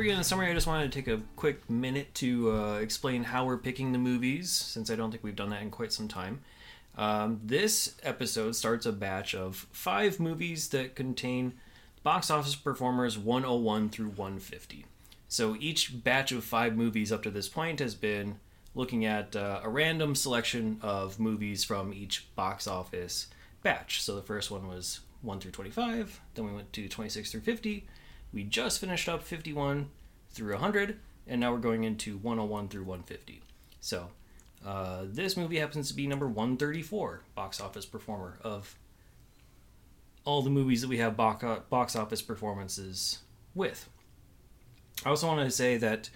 Before we get into the summary, I just wanted to take a quick minute to uh, explain how we're picking the movies, since I don't think we've done that in quite some time. Um, this episode starts a batch of five movies that contain box office performers 101 through 150. So each batch of five movies up to this point has been looking at uh, a random selection of movies from each box office batch. So the first one was 1 through 25, then we went to 26 through 50. We just finished up 51 through 100, and now we're going into 101 through 150. So uh, this movie happens to be number 134 box office performer of all the movies that we have box box office performances with. I also want to say that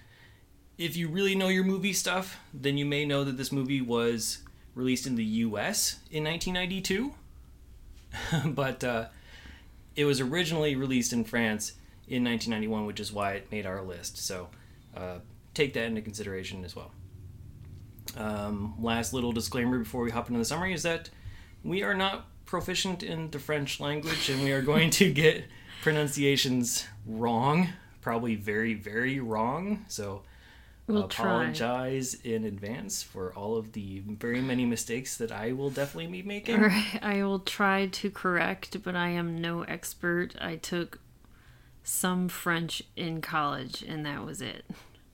if you really know your movie stuff, then you may know that this movie was released in the US in 1992. but uh, it was originally released in France in 1991, which is why it made our list. So uh, take that into consideration as well. Um, last little disclaimer before we hop into the summary is that we are not proficient in the French language and we are going to get pronunciations wrong, probably very, very wrong. So We'll try. apologize in advance for all of the very many mistakes that I will definitely be making. All right, I will try to correct, but I am no expert. I took some French in college, and that was it.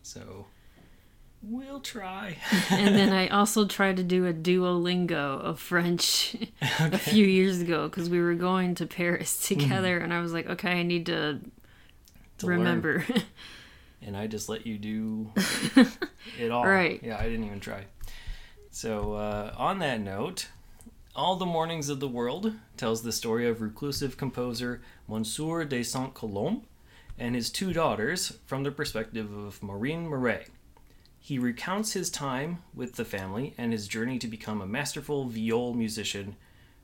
So we'll try. And then I also tried to do a Duolingo of French a few years ago because we were going to Paris together, and I was like, okay, I need to, To remember. and I just let you do it all. Right. Yeah, I didn't even try. So, uh, on that note, All the Mornings of the World tells the story of reclusive composer Monsieur de Saint Colombe and his two daughters from the perspective of Maureen Murray. He recounts his time with the family and his journey to become a masterful viol musician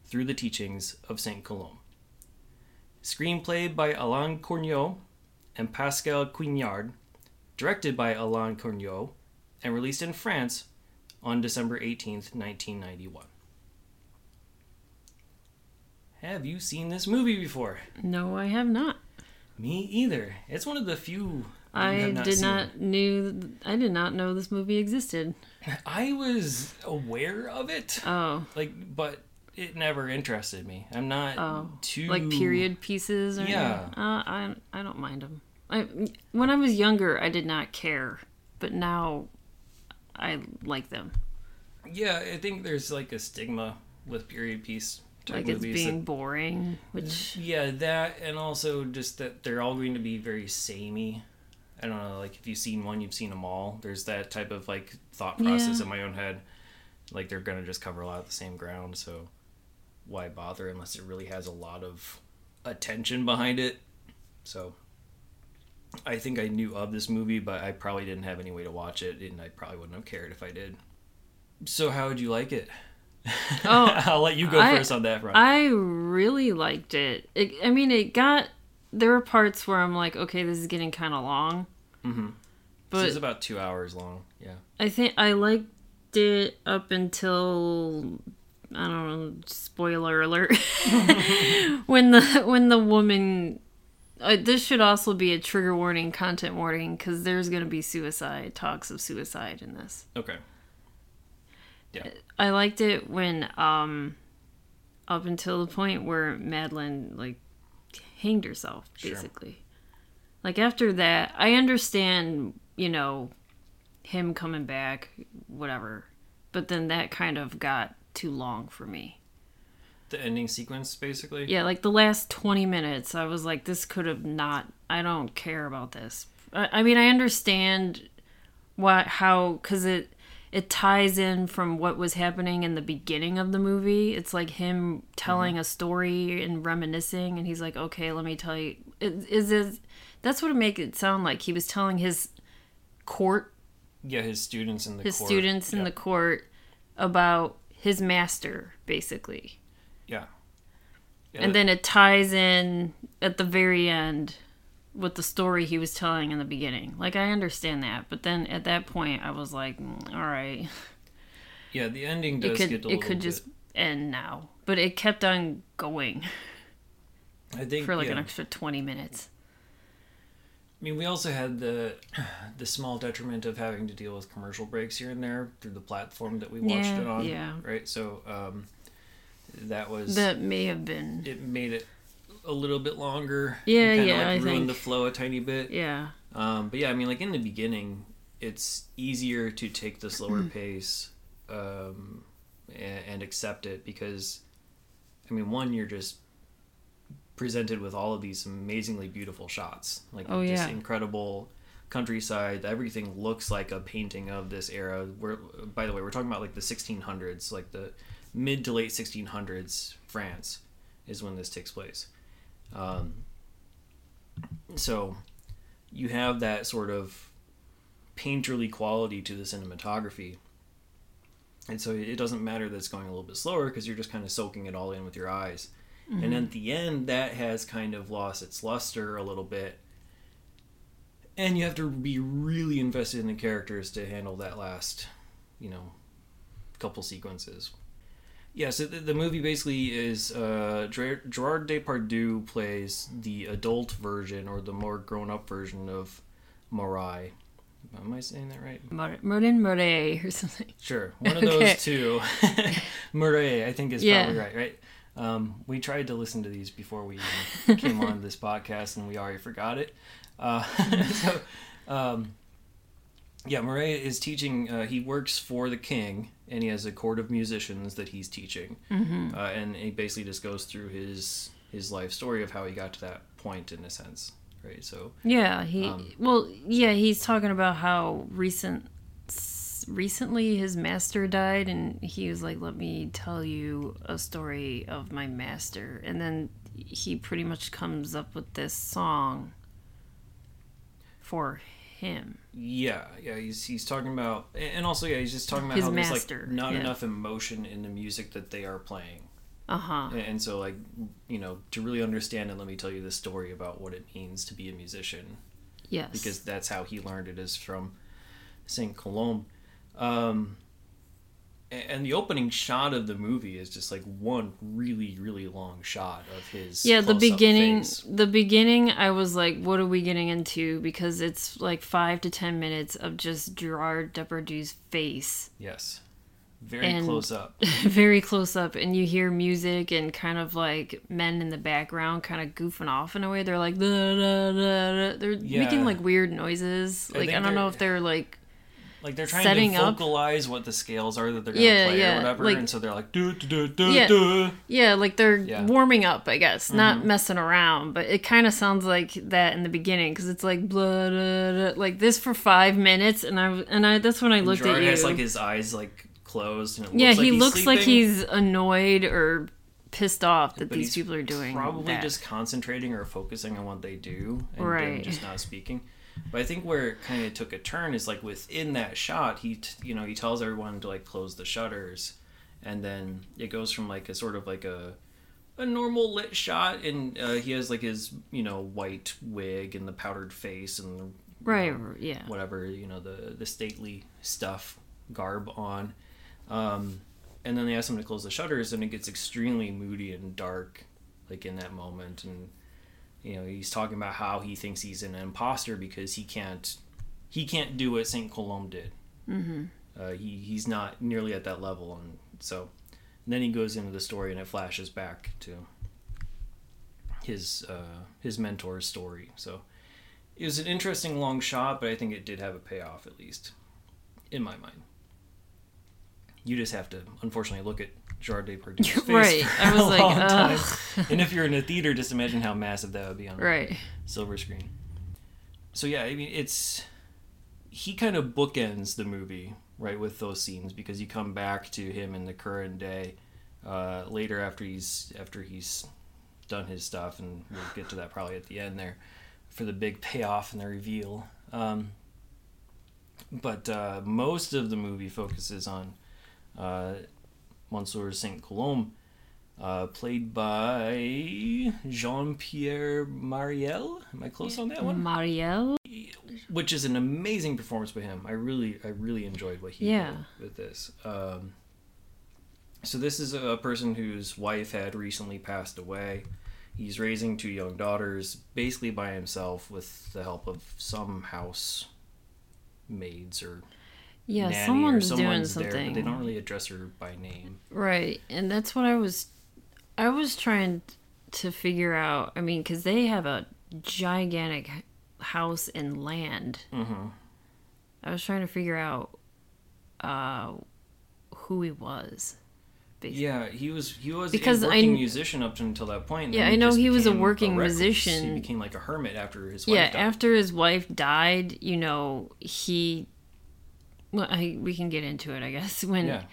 through the teachings of Saint Colombe. Screenplay by Alain Corneau and Pascal Quignard, directed by Alain Corneau, and released in France on December 18, 1991. Have you seen this movie before? no, I have not. Me either. It's one of the few I have not did seen. not knew. I did not know this movie existed. I was aware of it, Oh, like, but it never interested me. I'm not Oh, too like period pieces or Yeah. uh, I I don't mind them. I when I was younger I did not care, but now I like them. Yeah, I think there's like a stigma with period piece Like it's movies that- being boring, which Yeah, that and also just that they're all going to be very samey. I don't know, like if you've seen one, you've seen them all. There's that type of like thought process Yeah. in my own head. Like they're gonna just cover a lot of the same ground, so why bother unless it really has a lot of attention behind it. So I think I knew of this movie, but I probably didn't have any way to watch it, and I probably wouldn't have cared if I did. So how would you like it? Oh, I'll let you go I- first on that front. I really liked it. it. I mean, it got there were parts where I'm like, okay, this is getting kind of long, mm-hmm. but it's about two hours long. Yeah. I think I liked it up until I don't know. Spoiler alert. when the when the woman, uh, this should also be a trigger warning, content warning, because there's gonna be suicide talks of suicide in this. Okay. I liked it when um, up until the point where Madeline like hanged herself, Sure. basically. Like after that, I understand, you know, him coming back, whatever. But then that kind of got too long for me. the ending sequence, basically. Yeah, like the last 20 minutes, I was like, this could have not. I don't care about this. I, I mean, I understand what, how, because it. It ties in from what was happening in the beginning of the movie. It's like him telling mm-hmm. a story and reminiscing, and he's like, "Okay, let me tell you." Is, is? That's what it make it sound like. He was telling his court Yeah, his students in the his court. students in the court about his master, basically. yeah. Yeah, and that- then it ties in at the very end with the story he was telling in the beginning. Like I understand that, but then at that point I was like, mm, all right, yeah, the ending it does could get a it could bit. just end now. But it kept on going I think for like yeah. an extra 20 minutes. I mean, we also had the the small detriment of having to deal with commercial breaks here and there through the platform that we watched Yeah, it on. yeah. Right. So um, that was That may have been it made it a little bit longer. Yeah, kinda yeah, Like I ruined think- the flow a tiny bit. yeah. Um, but yeah, I mean, like in the beginning, it's easier to take the slower pace um, and, and accept it because, I mean, one, you're just presented with all of these amazingly beautiful shots, like Oh, just yeah. incredible countryside. Everything looks like a painting of this era. We're, by the way, we're talking about like the 1600s, like the mid to late 1600s France is when this takes place. Um, so you have that sort of painterly quality to the cinematography. And so it doesn't matter that it's going a little bit slower because you're just kind of soaking it all in with your eyes. And at the end, that has kind of lost its luster a little bit. And you have to be really invested in the characters to handle that last, you know, couple sequences. Yeah, so the, the movie basically is uh, Ger- Gerard Depardieu plays the adult version or the more grown up version of Marai. Am I saying that right? Mar- Martin Murray or something. Sure, one of Okay. those two. Murray, I think is Yeah. probably right. Right. Um, we tried to listen to these before we even came on this podcast, and we already forgot it. Uh, so, um, yeah, Murray is teaching. Uh, he works for the king, and he has a court of musicians that he's teaching. Mm-hmm. Uh, and he basically just goes through his his life story of how he got to that point, in a sense. Right. So Yeah, he Um, well, yeah, he's talking about how recent recently his master died and he was like, "Let me tell you a story of my master." And then he pretty much comes up with this song for him. Yeah, yeah, he's he's talking about, and also yeah, he's just talking about His how master, there's like not yeah. enough emotion in the music that they are playing, Uh-huh. and, and so like you know to really understand it, let me tell you the story about what it means to be a musician Yes. because that's how he learned it is from Saint Colombe, um, and the opening shot of the movie is just like one really really long shot of his yeah, the beginning face. the beginning I was like, what are we getting into because it's like 5 to 10 minutes of just Gerard Depardieu's face. yes, very And- close up. very close up and you hear music and kind of like men in the background kind of goofing off in a way they're like da, da, da, they're Yeah. making like weird noises I like i, don't know if they're like Like they're trying setting to up- vocalize what the scales are that they're gonna Yeah, play yeah, or whatever, like- and so they're like do do do do Yeah. do. yeah like they're Yeah. Mm-hmm. warming up i guess not messing around but it kind of sounds like that in the beginning because it's like blah, blah, blah, like this for five minutes and i and i that's when i looked Gerard at you has like his eyes like closed, and it yeah looks he looks like he's annoyed or pissed off that but these people are doing probably that. just concentrating or focusing on what they do, and Right. just not speaking. But I think where it kind of took a turn is like within that shot, he t- you know he tells everyone to like close the shutters, and then it goes from like a sort of like a a normal lit shot, and uh, he has like his you know white wig and the powdered face and the right yeah. whatever you know the the stately stuff garb on. Um and then they ask him to close the shutters and it gets extremely moody and dark like in that moment. And you know he's talking about how he thinks he's an imposter because he can't he can't do what saint colombe did mm-hmm. uh, he, he's not nearly at that level and so then he goes into the story and it flashes back to his uh, his mentor's story so it was an interesting long shot, but I think it did have a payoff at least, in my mind. You just have to, unfortunately, look at Gerard Depardieu's face Right. for I was a like, long time. and if you're in a theater, just imagine how massive that would be on a Right. silver screen. So yeah, I mean, it's he kind of bookends the movie right with those scenes because you come back to him in the current day uh, later after he's after he's done his stuff, and we'll get to that probably at the end there for the big payoff and the reveal. Um, but uh, most of the movie focuses on uh, Monsieur Saint Colombe, uh, played by Jean Pierre Mariel. Am I close on that one? Marielle? Which is an amazing performance by him. I really, I really enjoyed what he Yeah. did with this. Um, so this is a person whose wife had recently passed away. He's raising two young daughters, basically by himself, with the help of some house maids or Yeah, nanny or someone's doing there, something. but they don't really address her by name. Right, and that's what I was, I was trying to figure out. I mean, because they have a gigantic house and land. Mm-hmm. I was trying to figure out uh, who he was. Basically. Yeah, he was he was Because a I working kn- musician up until that point. Yeah, I know he was a working recluse. musician. He became like a hermit after his wife Yeah, died. after his wife died, you know, he. Well, I, we can get into it, I guess. When yeah,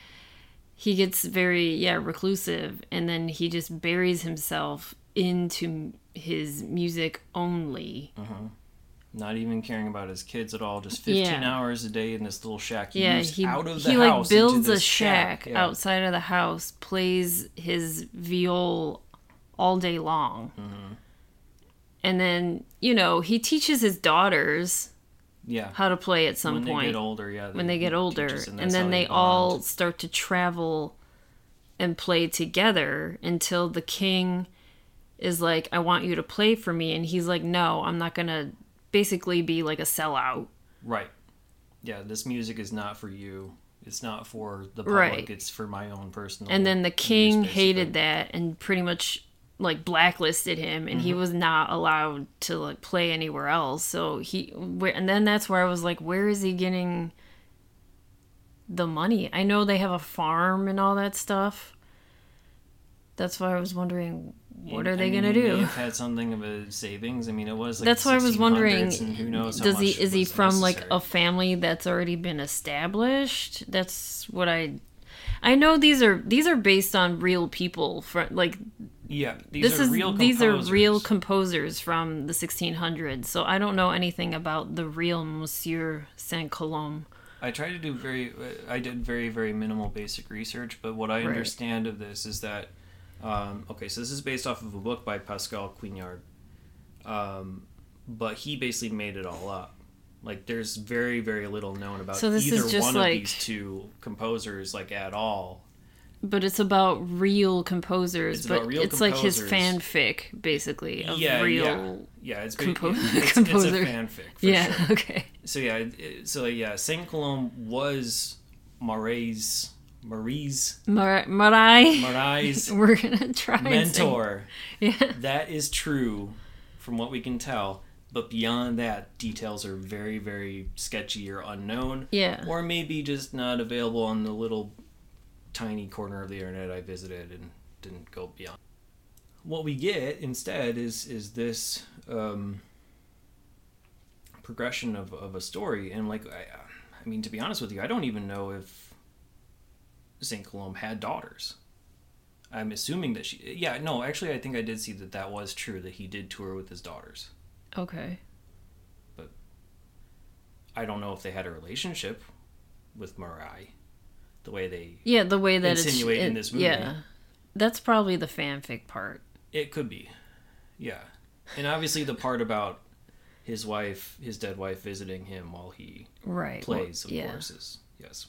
he gets very yeah reclusive and then he just buries himself into his music only not even caring about his kids at all. Just fifteen Yeah. hours a day in this little shack. He yeah he, out of the he like house into builds a shack, Yeah. outside of the house plays his viol all day long Mm-hmm. and then you know he teaches his daughters Yeah, how to play at some when point When they get older, yeah. when they get older and then they all start to travel and play together until the king is like i want you to play for me and he's like no i'm not gonna basically be like a sellout right. Yeah, this music is not for you. It's not for the public. Right. It's for my own personal. and then the king hated that and pretty much like blacklisted him and he Mm-hmm. was not allowed to like play anywhere else. So he where and then that's where i was like where is he getting the money? I know they have a farm and all that stuff. That's why i was wondering what I are they mean, gonna he do? have had something of a savings. I mean, it was like that's why i was wondering who knows does he is he from like a family that's already been established? That's what i i know these are these are based on real people for like Yeah, these this are is real these are real composers. from the 1600s so i don't know anything about the real monsieur saint colombe I tried to do very. I did very very minimal basic research, but what I Right. understand of this is that. Um, okay, so this is based off of a book by Pascal Quignard, um, but he basically made it all up. Like, there's very very little known about So this is either just one like- of these two composers, like at all. But it's about real composers It's but about real it's like his fanfic basically of yeah, real yeah, yeah. It's, compo- it's, it's, composer. a fanfic. For yeah sure. okay So yeah, so yeah, Saint Colombe was Marie's Marie's Mar- Marai Marie's we're gonna try mentor. yeah That is true, from what we can tell. But beyond that, details are very, very sketchy or unknown, yeah or maybe just not available on the little tiny corner of the internet I visited and didn't go beyond. What we get instead is is this um, progression of, of a story, and like I, I mean, to be honest with you, I don't even know if Saint Colombe had daughters. I'm assuming that she. Yeah, no, actually, I think I did see that that was true. That he did tour with his daughters. okay But I don't know if they had a relationship with Marai, the way they. yeah the way that Insinuate it's in this movie. yeah that's probably the fanfic part It could be, yeah, and obviously the part about his wife, his dead wife, visiting him while he right well, plays, of yeah course, is yes.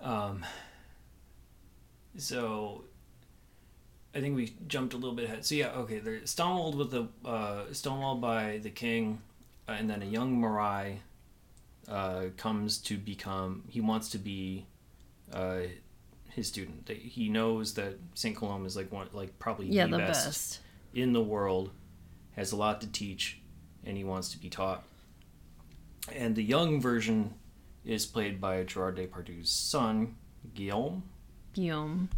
Um. So. I think we jumped a little bit ahead. So yeah, okay. They're stonewalled with the uh, stonewalled by the king, uh, and then a young Marai uh, comes to become. He wants to be uh, his student. He knows that Saint Colombe is like one, like probably yeah the, the best, best in the world, has a lot to teach, and he wants to be taught. And the young version is played by Gerard Depardieu's son, Guillaume. Guillaume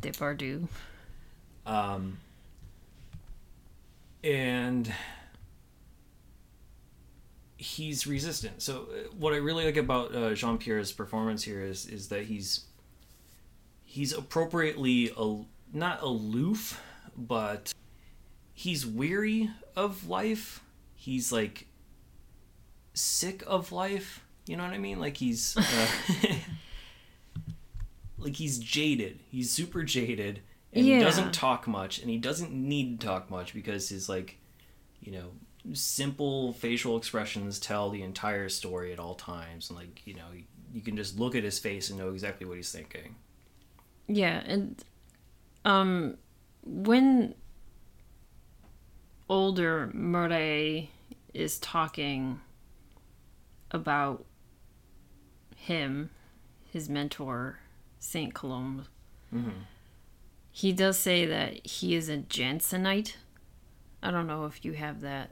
Depardieu. Um, and he's resistant. So uh, what I really like about uh, Jean Pierre's performance here is is that he's he's appropriately al- not aloof, but he's weary of life. He's like sick of life. You know what I mean? Like he's uh, like he's jaded. He's super jaded and Yeah. he doesn't talk much and he doesn't need to talk much because his like you know simple facial expressions tell the entire story at all times and like you know you, can just look at his face and know exactly what he's thinking Yeah, and um, when older Murray is talking about him, his mentor, Saint Colombe, he does say that he is a Jansenite. I don't know if you have that.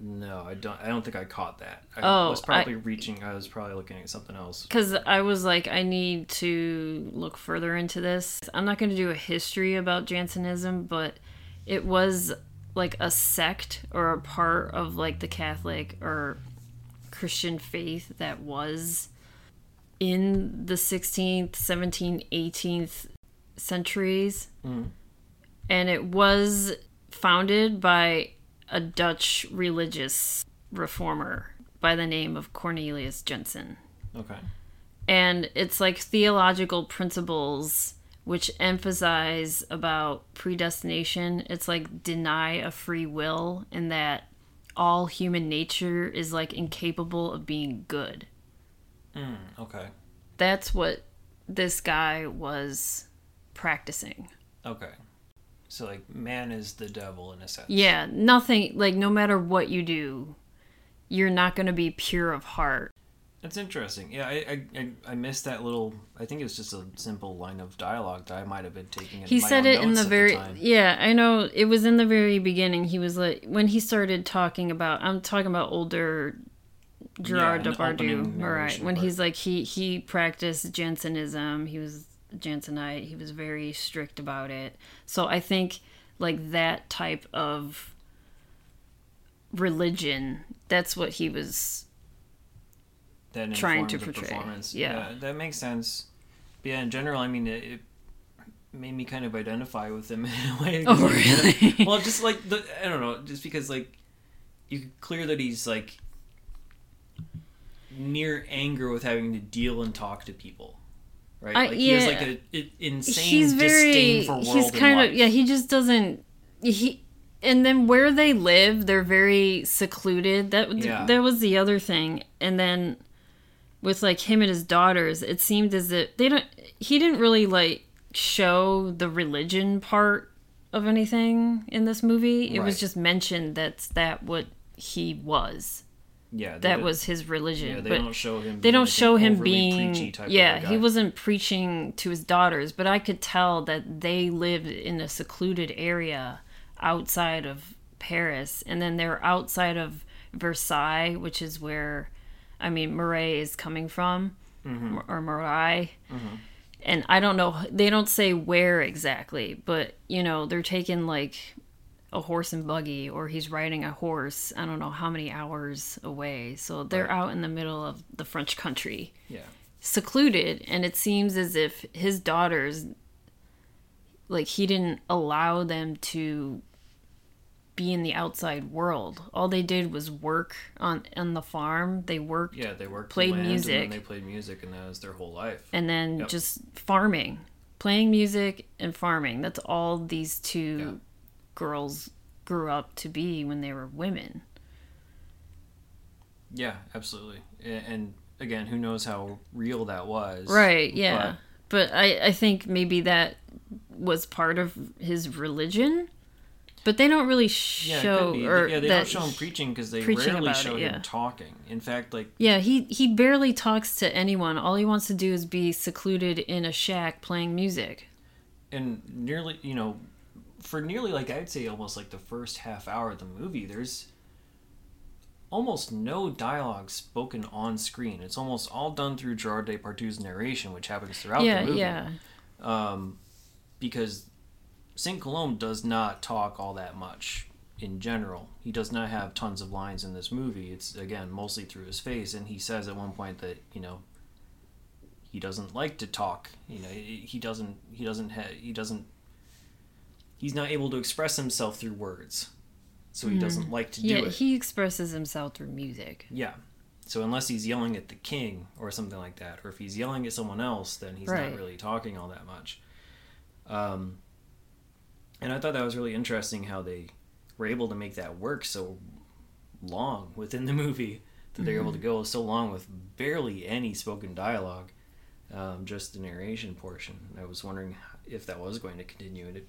No i don't i don't think i caught that i Oh, was probably reaching i was probably looking at something else Because I was like, I need to look further into this. I'm not going to do a history about Jansenism, but it was like a sect or a part of like the Catholic or Christian faith that was in the 16th, 17th, 18th centuries. Mm. And it was founded by a Dutch religious reformer by the name of Cornelius Jansen okay. And it's like theological principles which emphasize about predestination. It's like deny a free will and that all human nature is like incapable of being good. Hmm, okay. That's what this guy was practicing. Okay so like man is the devil in a sense yeah nothing like no matter what you do you're not going to be pure of heart That's interesting. Yeah, I, I, I, missed that little. I think it's just a simple line of dialogue that I might have been taking. He said it in the very time. yeah i know it was in the very beginning he was like when he started talking about i'm talking about older gerard Yeah, depardieu opening right when part. he's like he he practiced jansenism he was jansenite he was very strict about it so i think like that type of religion that's what he was that trying to portray. performance. Yeah. that makes sense. But yeah, in general, I mean, it, it made me kind of identify with him in a way. oh really well, just like the I don't know, just because like you clear that he's like near anger with having to deal and talk to people. Right? I- like he has like yeah. a, a insane he's very disdain for world he's kind of yeah he just doesn't he and then where they live they're very secluded that Yeah. that was the other thing and then with like him and his daughters it seemed as if they don't he didn't really like show the religion part of anything in this movie it was just mentioned that's that what he was Yeah, that don't- was his religion Yeah, they but don't show him. they being, don't like, show him being yeah he wasn't preaching to his daughters but i could tell that they lived in a secluded area outside of paris and then they're outside of versailles which is where i mean Marais is coming from Mm-hmm. or Marais. and i don't know they don't say where exactly but you know they're taking like a horse and buggy or he's riding a horse i don't know how many hours away so they're Right. out in the middle of the french country Yeah, secluded and it seems as if his daughters like he didn't allow them to be in the outside world all they did was work on on the farm they worked yeah. They worked, Played music. and they played music, and that was their whole life. and then Yep. just farming playing music and farming that's all these two Yeah. Girls grew up to be when they were women Yeah, absolutely. And again, who knows how real that was? Right, yeah. But, I, I think maybe that was part of his religion. But they don't really Yeah, show be. or yeah, they don't show him preaching because they preaching rarely show it, him talking. In fact, like Yeah, he he barely talks to anyone. All he wants to do is be secluded in a shack playing music. and nearly, you know, for nearly like I'd say almost like the first half hour of the movie, there's almost no dialogue spoken on screen. It's almost all done through Gerard Depardieu's narration, which happens throughout yeah, the movie. yeah. Um, because Saint Colombe does not talk all that much in general. He does not have tons of lines in this movie. It's again mostly through his face, and he says at one point that you know he doesn't like to talk. You know, he he doesn't he doesn't ha- he doesn't he's not able to express himself through words, so he doesn't like to do Yeah, it. he expresses himself through music. Yeah. So unless he's yelling at the king or something like that, or if he's yelling at someone else, then he's Right. not really talking all that much. Um, and I thought that was really interesting how they were able to make that work so long within the movie that they're able to go so long with barely any spoken dialogue, um, just the narration portion. I was wondering if that was going to continue. And it,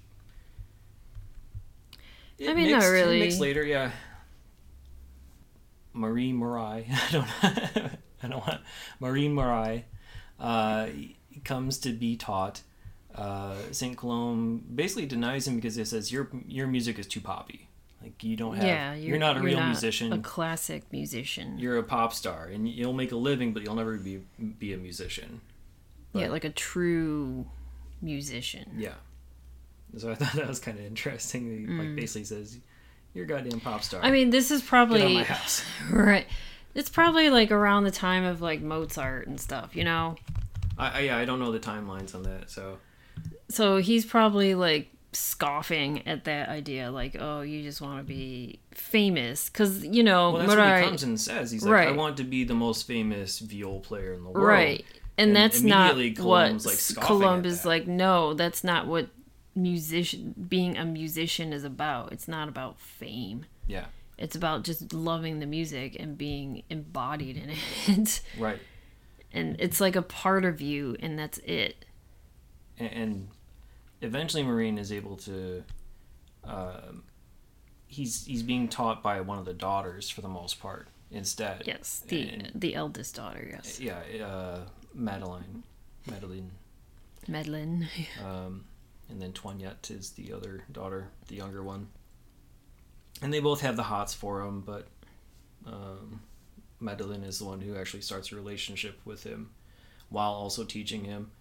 it I mean, not mixed- it really. mixed later, yeah. Marie Marai. I don't. I don't want Marie Marai. Uh, comes to be taught. Uh, Saint Colombe basically denies him because it says your your music is too poppy. Like you don't have. yeah, you're, not a real musician. A classic musician. you're a pop star, and you'll make a living, but you'll never be be a musician. yeah, like a true musician. Yeah. So I thought that was kind of interesting. He like basically says, "You're a goddamn pop star." Mm. I mean, this is probably my house. right. It's probably like around the time of like Mozart and stuff, you know. I, I yeah, I don't know the timelines on that, so So he's probably like scoffing at that idea, like, "Oh, you just want to be famous," because you know, well, that's what he comes and says. He's like, "I want to be the most famous viol player in the world." right? And, And that's not immediately what like, scoffing Colombe at is like. No, that's not what musician being a musician is about. It's not about fame. Yeah. It's about just loving the music and being embodied in it. Right. and it's like a part of you, and that's it. and, and eventually Marine is able to um, he's he's being taught by one of the daughters for the most part instead Yes, the And- the eldest daughter. Yes, yeah uh, Madeline Madeline Madeline. um, and then Toinette is the other daughter the younger one and they both have the hots for him but um, Madeline is the one who actually starts a relationship with him while also teaching him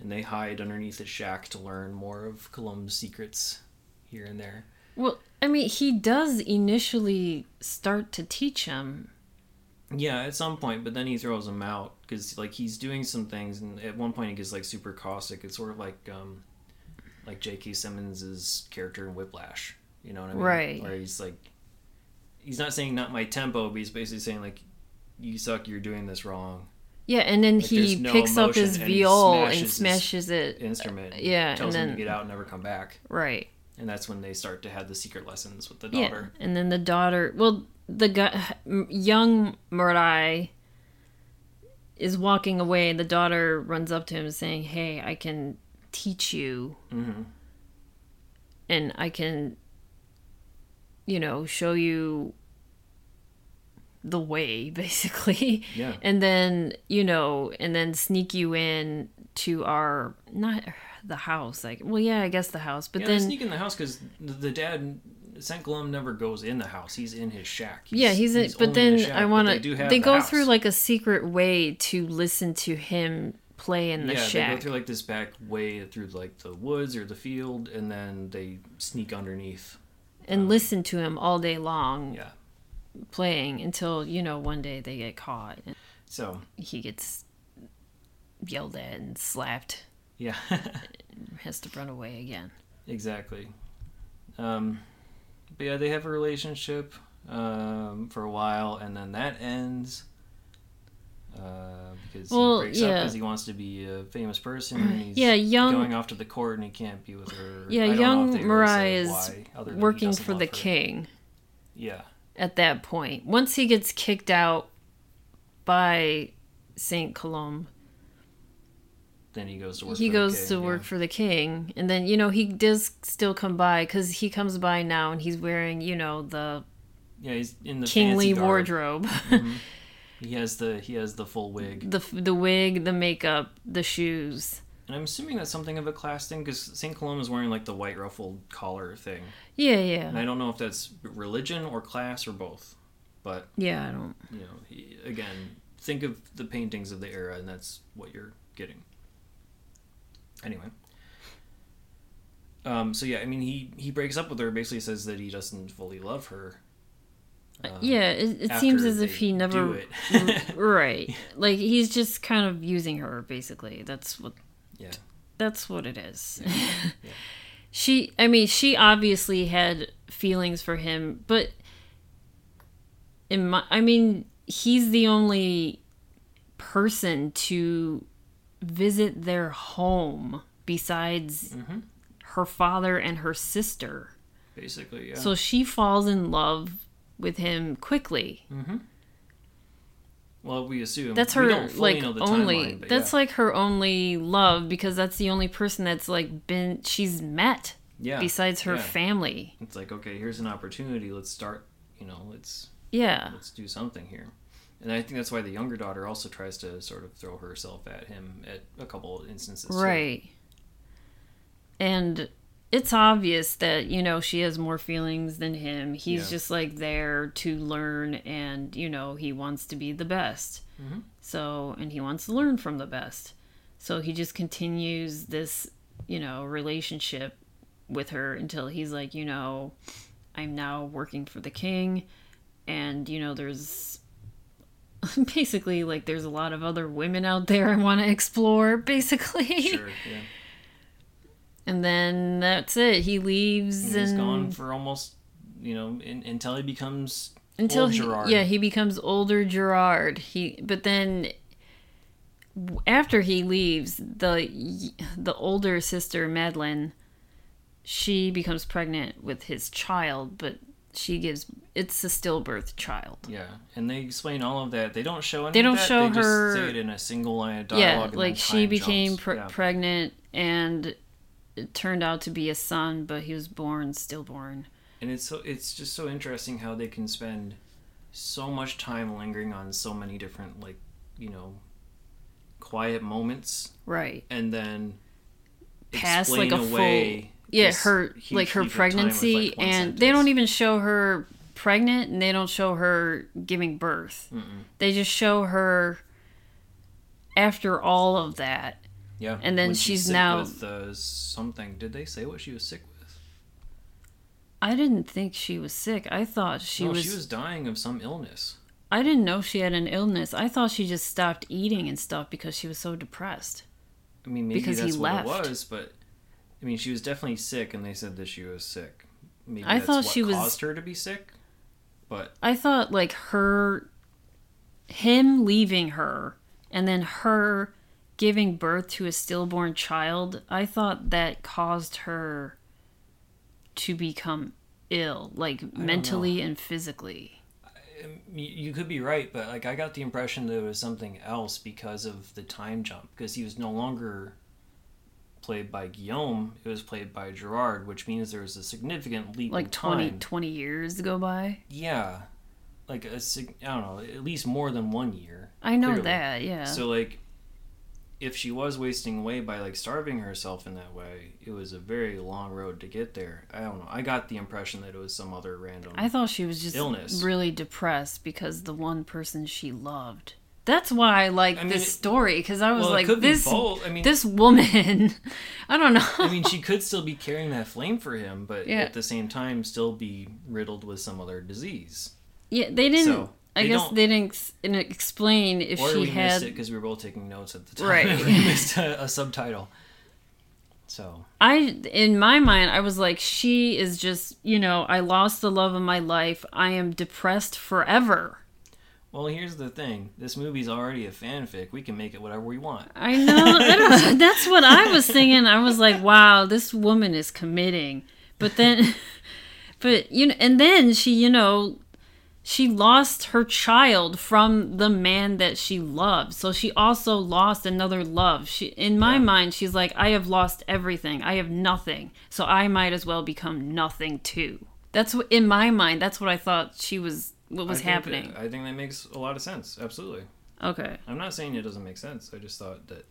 and they hide underneath his shack to learn more of Colombe's secrets here and there. Well, I mean, he does initially start to teach him. Yeah, at some point, but then he throws him out because like he's doing some things, and at one point he gets like super caustic. It's sort of like um, like J.K. Simmons's character in Whiplash. You know what I mean? Right. Where he's like, he's not saying not my tempo, but he's basically saying like, you suck. You're doing this wrong. Yeah, and then Like, he no picks up his emotion, and viol smashes and smashes it. Uh, instrument. yeah, Tells and him then- to get out and never come back. Right. And that's when they start to have the secret lessons with the daughter. Yeah, and then the daughter. Well, the guy, young Murai is walking away. And the daughter runs up to him saying, "Hey, I can teach you, hmm and I can, you know, show you." the way basically Yeah. and then you know and then sneak you in to our not the house like well yeah i guess the house but yeah, they then sneak in the house because the, dad, Saint Colombe, never goes in the house. He's in his shack. yeah he's, in but only in then the shack, i want they to they, have the go house. through like a secret way to listen to him play in the yeah, they go through like this back way through like the woods or the field, and then they sneak underneath. and listen to him all day long Yeah. playing until you know one day they get caught and So he gets yelled at and slapped yeah, has to run away again exactly. Um, but yeah, they have a relationship um, for a while, and then that ends. Uh, because Well, he breaks up because he wants to be a famous person. And he's Yeah, young- going off to the court and he can't be with her. yeah I don't know young if they really Murai say is why, other than he working for the her. king Yeah, at that point. Once he gets kicked out by Saint Colombe, then he goes to work. he for the goes king, to yeah. work for the king, and then you know he does still come by because he comes by now and he's wearing you know the Yeah, he's in the kingly fancy garb. He has the he has the full wig, the the wig, the makeup, the shoes. and I'm assuming that's something of a class thing because Saint Colombe is wearing like the white ruffled collar thing, Yeah, yeah. and I don't know if that's religion or class or both. But yeah. I don't. you know, he, again, think of the paintings of the era, and that's what you're getting. Anyway, Um, so yeah, I mean, he he breaks up with her. Basically, says that he doesn't fully love her. Uh, yeah, it, it seems as if he do never. it. right. Like he's just kind of using her basically. That's what yeah, that's what it is. she I mean, she obviously had feelings for him, but in my I mean, he's the only person to visit their home besides Mhm. her father and her sister. basically, yeah. So she falls in love with him quickly. Mm-hmm. well, we assume That's We her like only. timeline, that's yeah. like her only love because that's the only person that's like been she's met yeah. besides her yeah. family. It's like okay, here's an opportunity. Let's start. You know, let's Yeah. let's do something here. And I think that's why the younger daughter also tries to sort of throw herself at him at a couple of instances. too. Right. And it's obvious that, you know, she has more feelings than him. He's Yeah. just like there to learn and, you know, he wants to be the best. Mhm. So, and he wants to learn from the best. So he just continues this, you know, relationship with her until he's like, you know, I'm now working for the king and, you know, there's basically like there's a lot of other women out there I want to explore basically. Sure. Yeah. And then that's it. He leaves And and he's gone for almost, you know, in, until he becomes until he, Gerard. yeah, he becomes older Gerard. He but then after he leaves, the the older sister Madeline, she becomes pregnant with his child, but she gives it's a stillbirth child. Yeah, and they explain all of that. They don't show any They don't that, show they just her- say it in a single line of dialogue. and like she became pre- yeah. pregnant and it turned out to be a son, but he was born stillborn. and it's so it's just so interesting how they can spend so much time lingering on so many different like you know quiet moments Right. and then Past, explain like, a full- away yeah her like her leap of time with, pregnancy like, and they don't even show her pregnant and they don't show her giving birth Mm-mm. they just show her after all of that yeah and then she's sick now- with, uh, something did they say what she was sick with i didn't think she was sick i thought she no, was, she was dying of some illness i didn't know she had an illness i thought she just stopped eating and stuff because she was so depressed I mean, maybe Because he that's what left. it was, but I mean, she was definitely sick, and they said that she was sick. Maybe I that's thought what she was- caused her to be sick. But i thought like her him leaving her and then her giving birth to a stillborn child i thought that caused her to become ill like mentally and physically um, you, could be right. But like, I got the impression that it was something else because of the time jump, because he was no longer played by Guillaume; it was played by Gerard, which means there was a significant leap like in 20, time. 20 years to go by Yeah, like a I don't know, at least more than one year. i know Clearly. that yeah So like if she was wasting away by like starving herself in that way, it was a very long road to get there. I don't know. I got the impression that it was some other random i thought she was just Illness. really depressed because the one person she loved that's why i like I mean, this it- story because i was well, like this. I mean, this woman i don't know I mean, she could still be carrying that flame for him, but Yeah. at the same time, still be riddled with some other disease. yeah they didn't So, i they guess they didn't ex- didn't explain if or she we had missed it because we were both taking notes at the time. Right. we missed a, a subtitle. So I in my mind I was like she is just, you know, I lost the love of my life. I am depressed forever. Well, here's the thing. This movie's already a fanfic. We can make it whatever we want. I know. I don't, that's what I was thinking. I was like, wow, this woman is committing. But then but you know, and then she, you know, she lost her child from the man that she loved. So she also lost another love. She in my Yeah. mind she's like I have lost everything. I have nothing. So I might as well become nothing too. That's what in my mind that's what I thought she was what was I happening. that- I think that makes a lot of sense. Absolutely. Okay. I'm not saying it doesn't make sense. I just thought that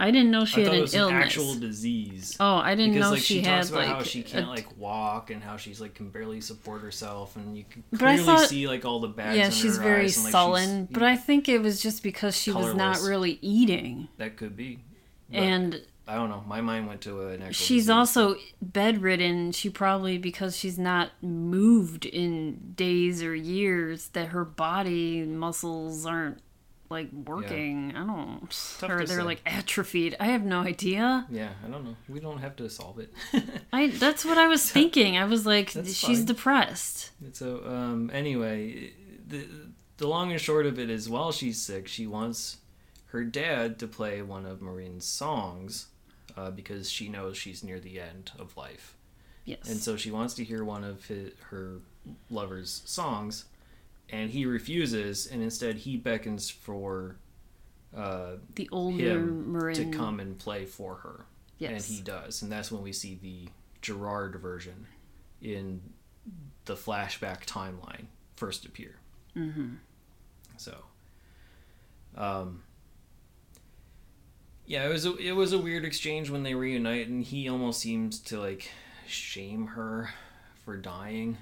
I didn't know she I had an was illness. an actual disease. Oh, I didn't because know like she, she, had talks about like. how she can't a- like walk and how she's like can barely support herself and you can clearly thought- see like all the bags. yeah, under she's her very eyes and, like, sullen. she's- But I think it was just because she was not really eating, that could be. But and I don't know. My mind went to an actual. She's disease. also bedridden. She probably because she's not moved in days or years that her body muscles aren't like working. I don't. Or they're say. like atrophied. I have no idea. Yeah, I don't know. We don't have to solve it. I that's what I was thinking. I was like, she's fine. depressed. so um, anyway, the the long and short of it is, while she's sick, she wants her dad to play one of Marin's songs uh, because she knows she's near the end of life. Yes. And so she wants to hear one of hi her lover's songs, and he refuses, and instead he beckons for uh, the older him Marin to come and play for her. Yes. And he does. And that's when we see the Gerard version in the flashback timeline first appear. Mm-hmm. So, um, yeah, it was a, it was a weird exchange when they reunite, and he almost seems to like shame her for dying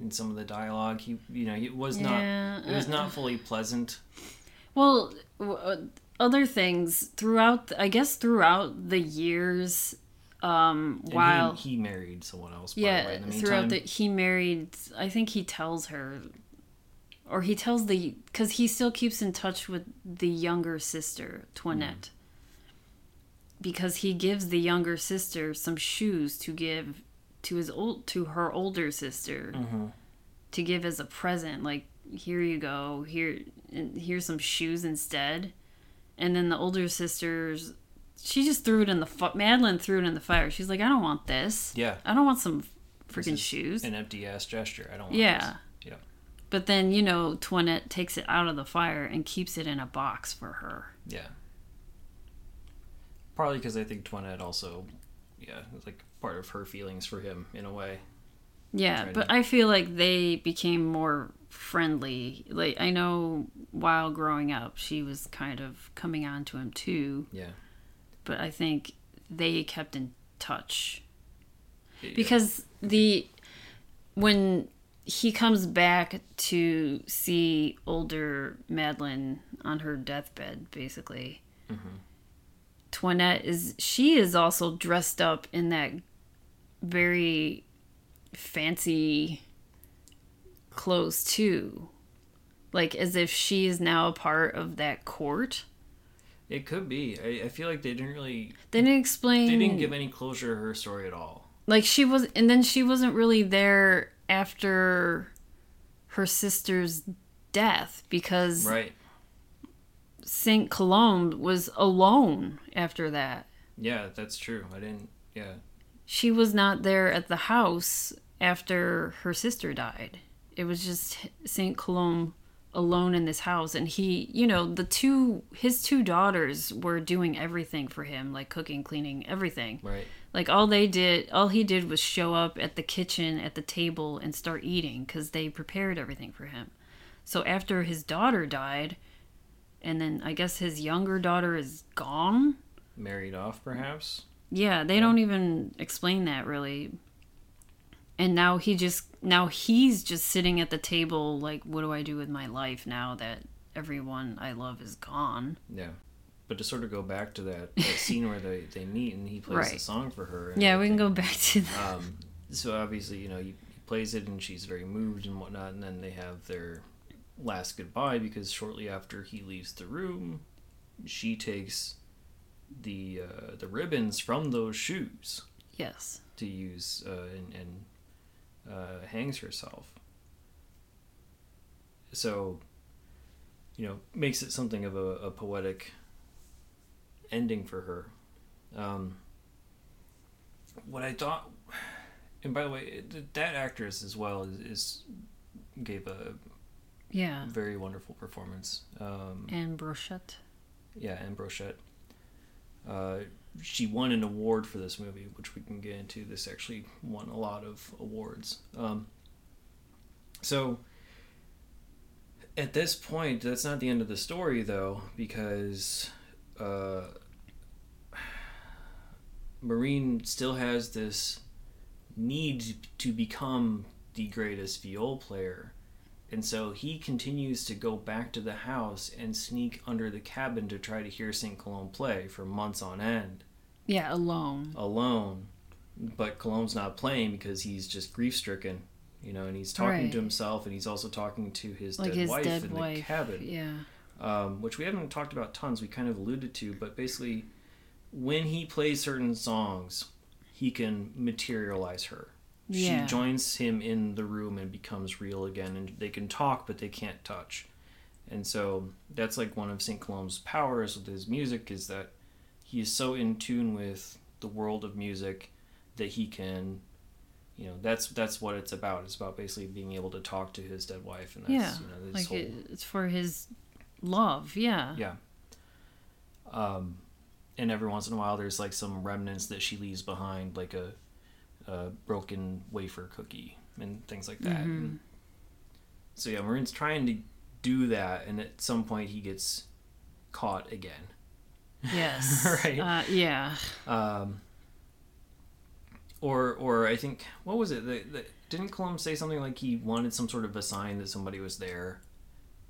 in some of the dialogue. He, you know, it was Yeah, not it was uh, not fully pleasant. Well, w- uh, other things throughout, I guess throughout the years, um, And while he, he married someone else. Yeah, the throughout the he married. I think he tells her, or he tells the because he still keeps in touch with the younger sister Toinette. Because he gives the younger sister some shoes to give to his old to her older sister Mhm. to give as a present like here you go here and here's some shoes instead and then the older sisters she just threw it in the fu- madeline threw it in the fire she's like i don't want this Yeah. i don't want some freaking shoes An empty ass gesture. I don't. Want yeah This. Yeah. but then you know Toinette takes it out of the fire and keeps it in a box for her Yeah. Partly because I think Toinette also, yeah, it's like part of her feelings for him in a way. yeah but to- i feel like they became more friendly like i know while growing up she was kind of coming on to him too Yeah. but I think they kept in touch Yeah. because the when he comes back to see older Madeline on her deathbed, basically. Mm-hmm. Toinette is she is also dressed up in that very fancy clothes too. Like as if she is now a part of that court. It could be. I, I feel like they didn't really. They didn't explain They didn't give any closure to her story at all. like she was and then she wasn't really there after her sister's death because Right. Saint Colombe was alone after that. Yeah, that's true. I didn't. Yeah. She was not there at the house after her sister died. It was just Saint Colombe alone in this house and he, you know, the two his two daughters were doing everything for him, like cooking, cleaning, everything. Right. Like all they did, all he did was show up at the kitchen at the table and start eating because they prepared everything for him. So after his daughter died, and then I guess his younger daughter is gone. Married off, perhaps. Yeah, they don't even explain that really. And now he just now he's just sitting at the table like, what do I do with my life now that everyone I love is gone? Yeah. But to sort of go back to that, that scene where they, they meet and he plays the song for her. and Yeah, we can go back to that. Um, so obviously, you know, he, he plays it and she's very moved and whatnot, and then they have their last goodbye because shortly after he leaves the room, she takes the uh, the ribbons from those shoes Yes. to use uh, and, and uh, hangs herself. So, you know, makes it something of a, a poetic ending for her. Um, what I thought, and by the way, that actress as well is, is gave a Yeah. very wonderful performance. Um, Anne Brochet. yeah, and Brochet. Uh, she won an award for this movie, which we can get into. This actually won a lot of awards. Um, so, at this point, that's not the end of the story, though, because uh, Marin still has this need to become the greatest viol player. And so he continues to go back to the house and sneak under the cabin to try to hear St. Colombe play for months on end Yeah, alone. alone, but Colombe's not playing because he's just grief stricken, you know, and he's talking Right. to himself and he's also talking to his Like dead his wife dead in wife. the cabin, Yeah. um, which we haven't talked about tons. We kind of alluded to, but basically, when he plays certain songs, he can materialize her. Yeah. She joins him in the room and becomes real again, and they can talk, but they can't touch. And so that's like one of St. Colombe's powers with his music is that he is so in tune with the world of music that he can, you know, that's that's what it's about. It's about basically being able to talk to his dead wife, and that's Yeah. you know this Like whole it's for his love. Yeah. yeah. Um, and every once in a while, there's like some remnants that she leaves behind, like a, a broken wafer cookie and things like that. And so yeah, Marin's trying to do that, and at some point he gets caught again. Yes. Right. Uh, yeah. Um, or or I think what was it? The, the, didn't Colombe say something like he wanted some sort of a sign that somebody was there,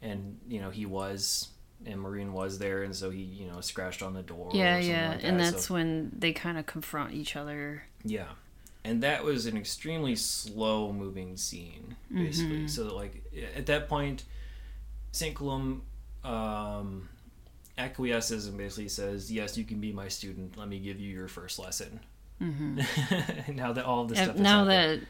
and you know he was, and Marin was there, and so he you know scratched on the door. or Yeah, something yeah. like and that's So- when they kind of confront each other. yeah, and that was an extremely slow moving scene, basically. Mm-hmm. So that, like at that point, Saint um, acquiesces and basically says, "Yes, you can be my student. Let me give you your first lesson." Mm-hmm. now that all this stuff now that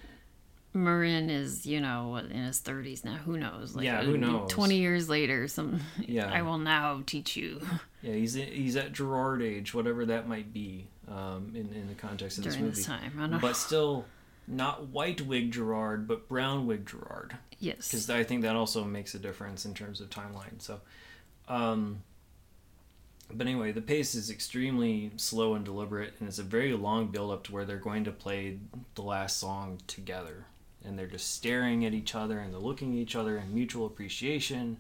Marin is, you know, in his 30s now, who knows? Like, Yeah, who knows? 20 years later, some Yeah. I will now teach you yeah, he's he's at Gerard age, whatever that might be, um, in in the context of this movie. this time. But still, not white wig Gerard, but brown wig Gerard. yes. because I think that also makes a difference in terms of timeline. So, um, but anyway, the pace is extremely slow and deliberate, and it's a very long build up to where they're going to play the last song together, and they're just staring at each other and they're looking at each other in mutual appreciation.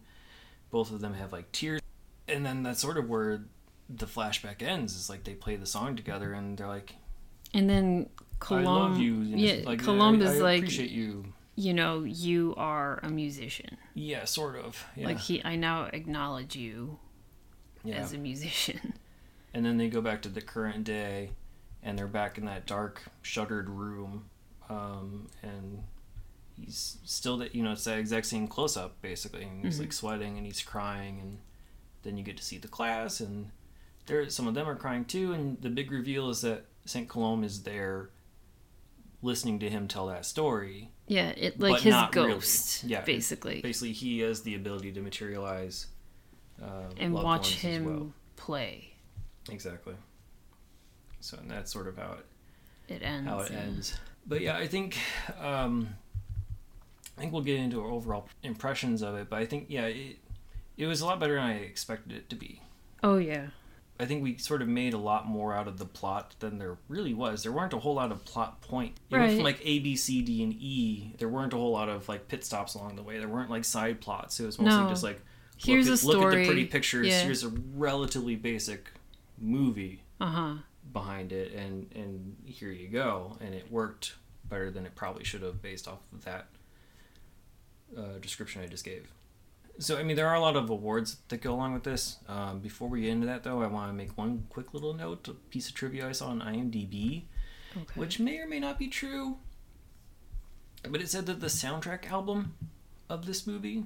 Both of them have like tears, and then that's sort of where the flashback ends. Is like they play the song together, and they're like, And then "I love you." and yeah, like, Colombe I, I like, appreciate you. you know, you are a musician. Yeah, sort of. Yeah. Like he, I now acknowledge you yeah. as a musician. and then they go back to the current day and they're back in that dark shuttered room um, and he's still that you know it's that exact same close up basically and he's like sweating and he's crying and then you get to see the class and there some of them are crying too and the big reveal is that Saint Colombe is there listening to him tell that story Yeah, it like his not really. ghost, Yeah, basically, basically he has the ability to materialize uh, and watch him well. play. exactly so and that's sort of how it It ends. how it yeah. ends. But yeah, I think um, I think we'll get into our overall impressions of it. But I think yeah, it it was a lot better than I expected it to be. Oh yeah, I think we sort of made a lot more out of the plot than there really was. There weren't a whole lot of plot point. It went from like A, B, C, D, and E. There weren't a whole lot of like pit stops along the way. There weren't like side plots. It was mostly No. just like Here's look, a at, look at the pretty pictures. Yeah. Here's a relatively basic movie uh huh. behind it and and here you go and it worked better than it probably should have based off of that uh, description i just gave so i mean there are a lot of awards that go along with this. Um, before we get into that though i want to make one quick little note a piece of trivia i saw on imdb Okay. which may or may not be true but it said that the soundtrack album of this movie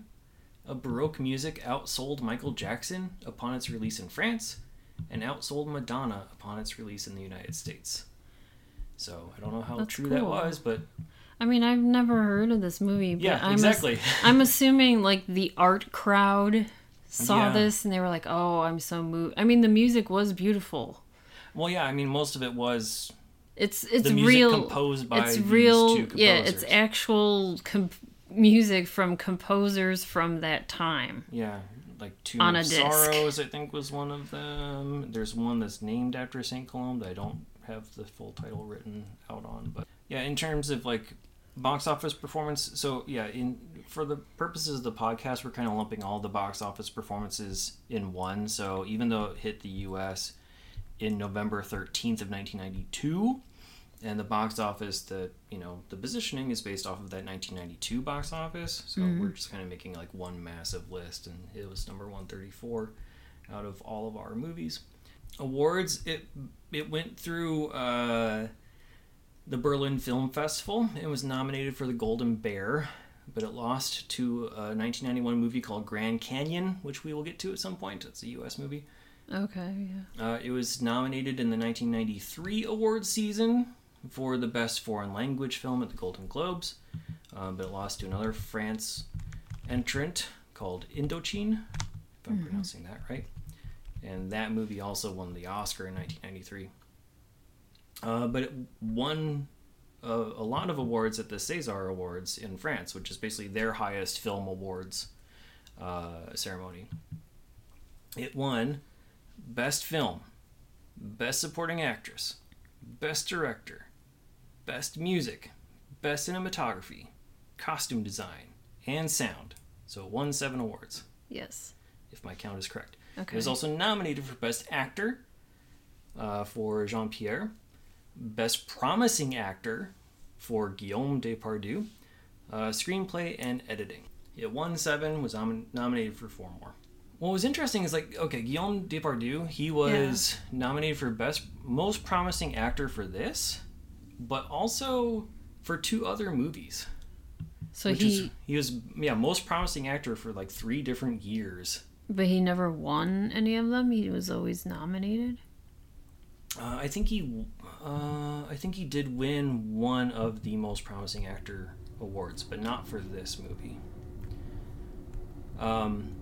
a baroque music outsold michael jackson upon its release in france and outsold madonna upon its release in the united states. So i don't know how That's true that was but I mean, I've never heard of this movie. But yeah I'm exactly I'm assuming like the art crowd saw Yeah. this and they were like, "Oh, I'm so moved." I mean, the music was beautiful. well yeah i mean most of it was It's it's the music real. composed by it's these real. yeah, it's actual comp- music from composers from that time. yeah like two On a of disc. sorrows i think was one of them there's one that's named after saint colombe that i don't have the full title written out on but yeah in terms of like box office performance. So yeah in for the purposes of the podcast we're kind of lumping all the box office performances in one. So even though it hit the us in november 13th of 1992 and the box office that you know the positioning is based off of that 1992 box office so we're just kind of making like one massive list and it was number 134 out of all of our movies. Awards, it it went through uh, the Berlin Film Festival. It was nominated for the Golden Bear, but it lost to a 1991 movie called Grand Canyon, which we will get to at some point. It's a U.S. movie. Okay, yeah. Uh, it was nominated in the 1993 awards season for the best foreign language film at the Golden Globes, uh, but it lost to another France entrant called Indochine, if I'm pronouncing that right. And that movie also won the Oscar in 1993. Uh, but it won a, a lot of awards at the César Awards in France, which is basically their highest film awards uh, ceremony. It won Best Film, Best Supporting Actress, Best Director, Best Music, Best Cinematography, Costume Design, and Sound. So it won seven awards, Yes. if my count is correct. Okay. It was also nominated for Best Actor uh, for Jean Pierre, Best Promising Actor for Guillaume Depardieu, uh, Screenplay and Editing. It won seven, was nom- nominated for four more. What was interesting is like, okay, Guillaume Depardieu, he was nominated for Best Most Promising Actor for this, but also for two other movies. So he, is, he was, yeah, Most Promising Actor for like three different years. but he never won any of them. He was always nominated. Uh, I think he, uh, I think he did win one of the most promising actor awards, but not for this movie. Um.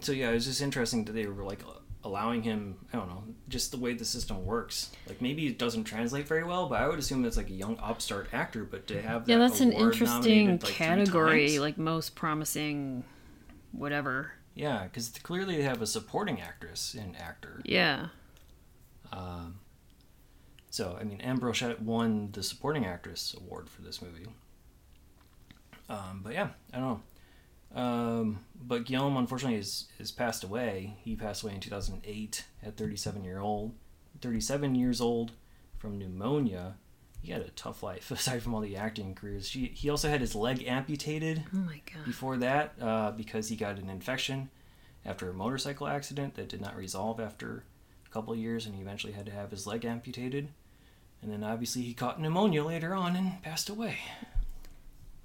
So yeah, it was just interesting that they were like allowing him. I don't know, just the way the system works. Like maybe it doesn't translate very well, but I would assume it's like a young upstart actor. But to have that Yeah, that's an interesting like, category, times- like most promising, whatever. yeah, because clearly they have a supporting actress and actor. Yeah. Um, so, I mean, Anne Brochet won the supporting actress award for this movie. Um, but yeah, I don't know. Um, but Guillaume, unfortunately, is, is passed away. He passed away in 2008 at 37 year old, 37 years old from pneumonia. He had a tough life aside from all the acting careers. He, he also had his leg amputated Oh my god. before that uh, because he got an infection after a motorcycle accident that did not resolve after couple of years and he eventually had to have his leg amputated and then obviously he caught pneumonia later on and passed away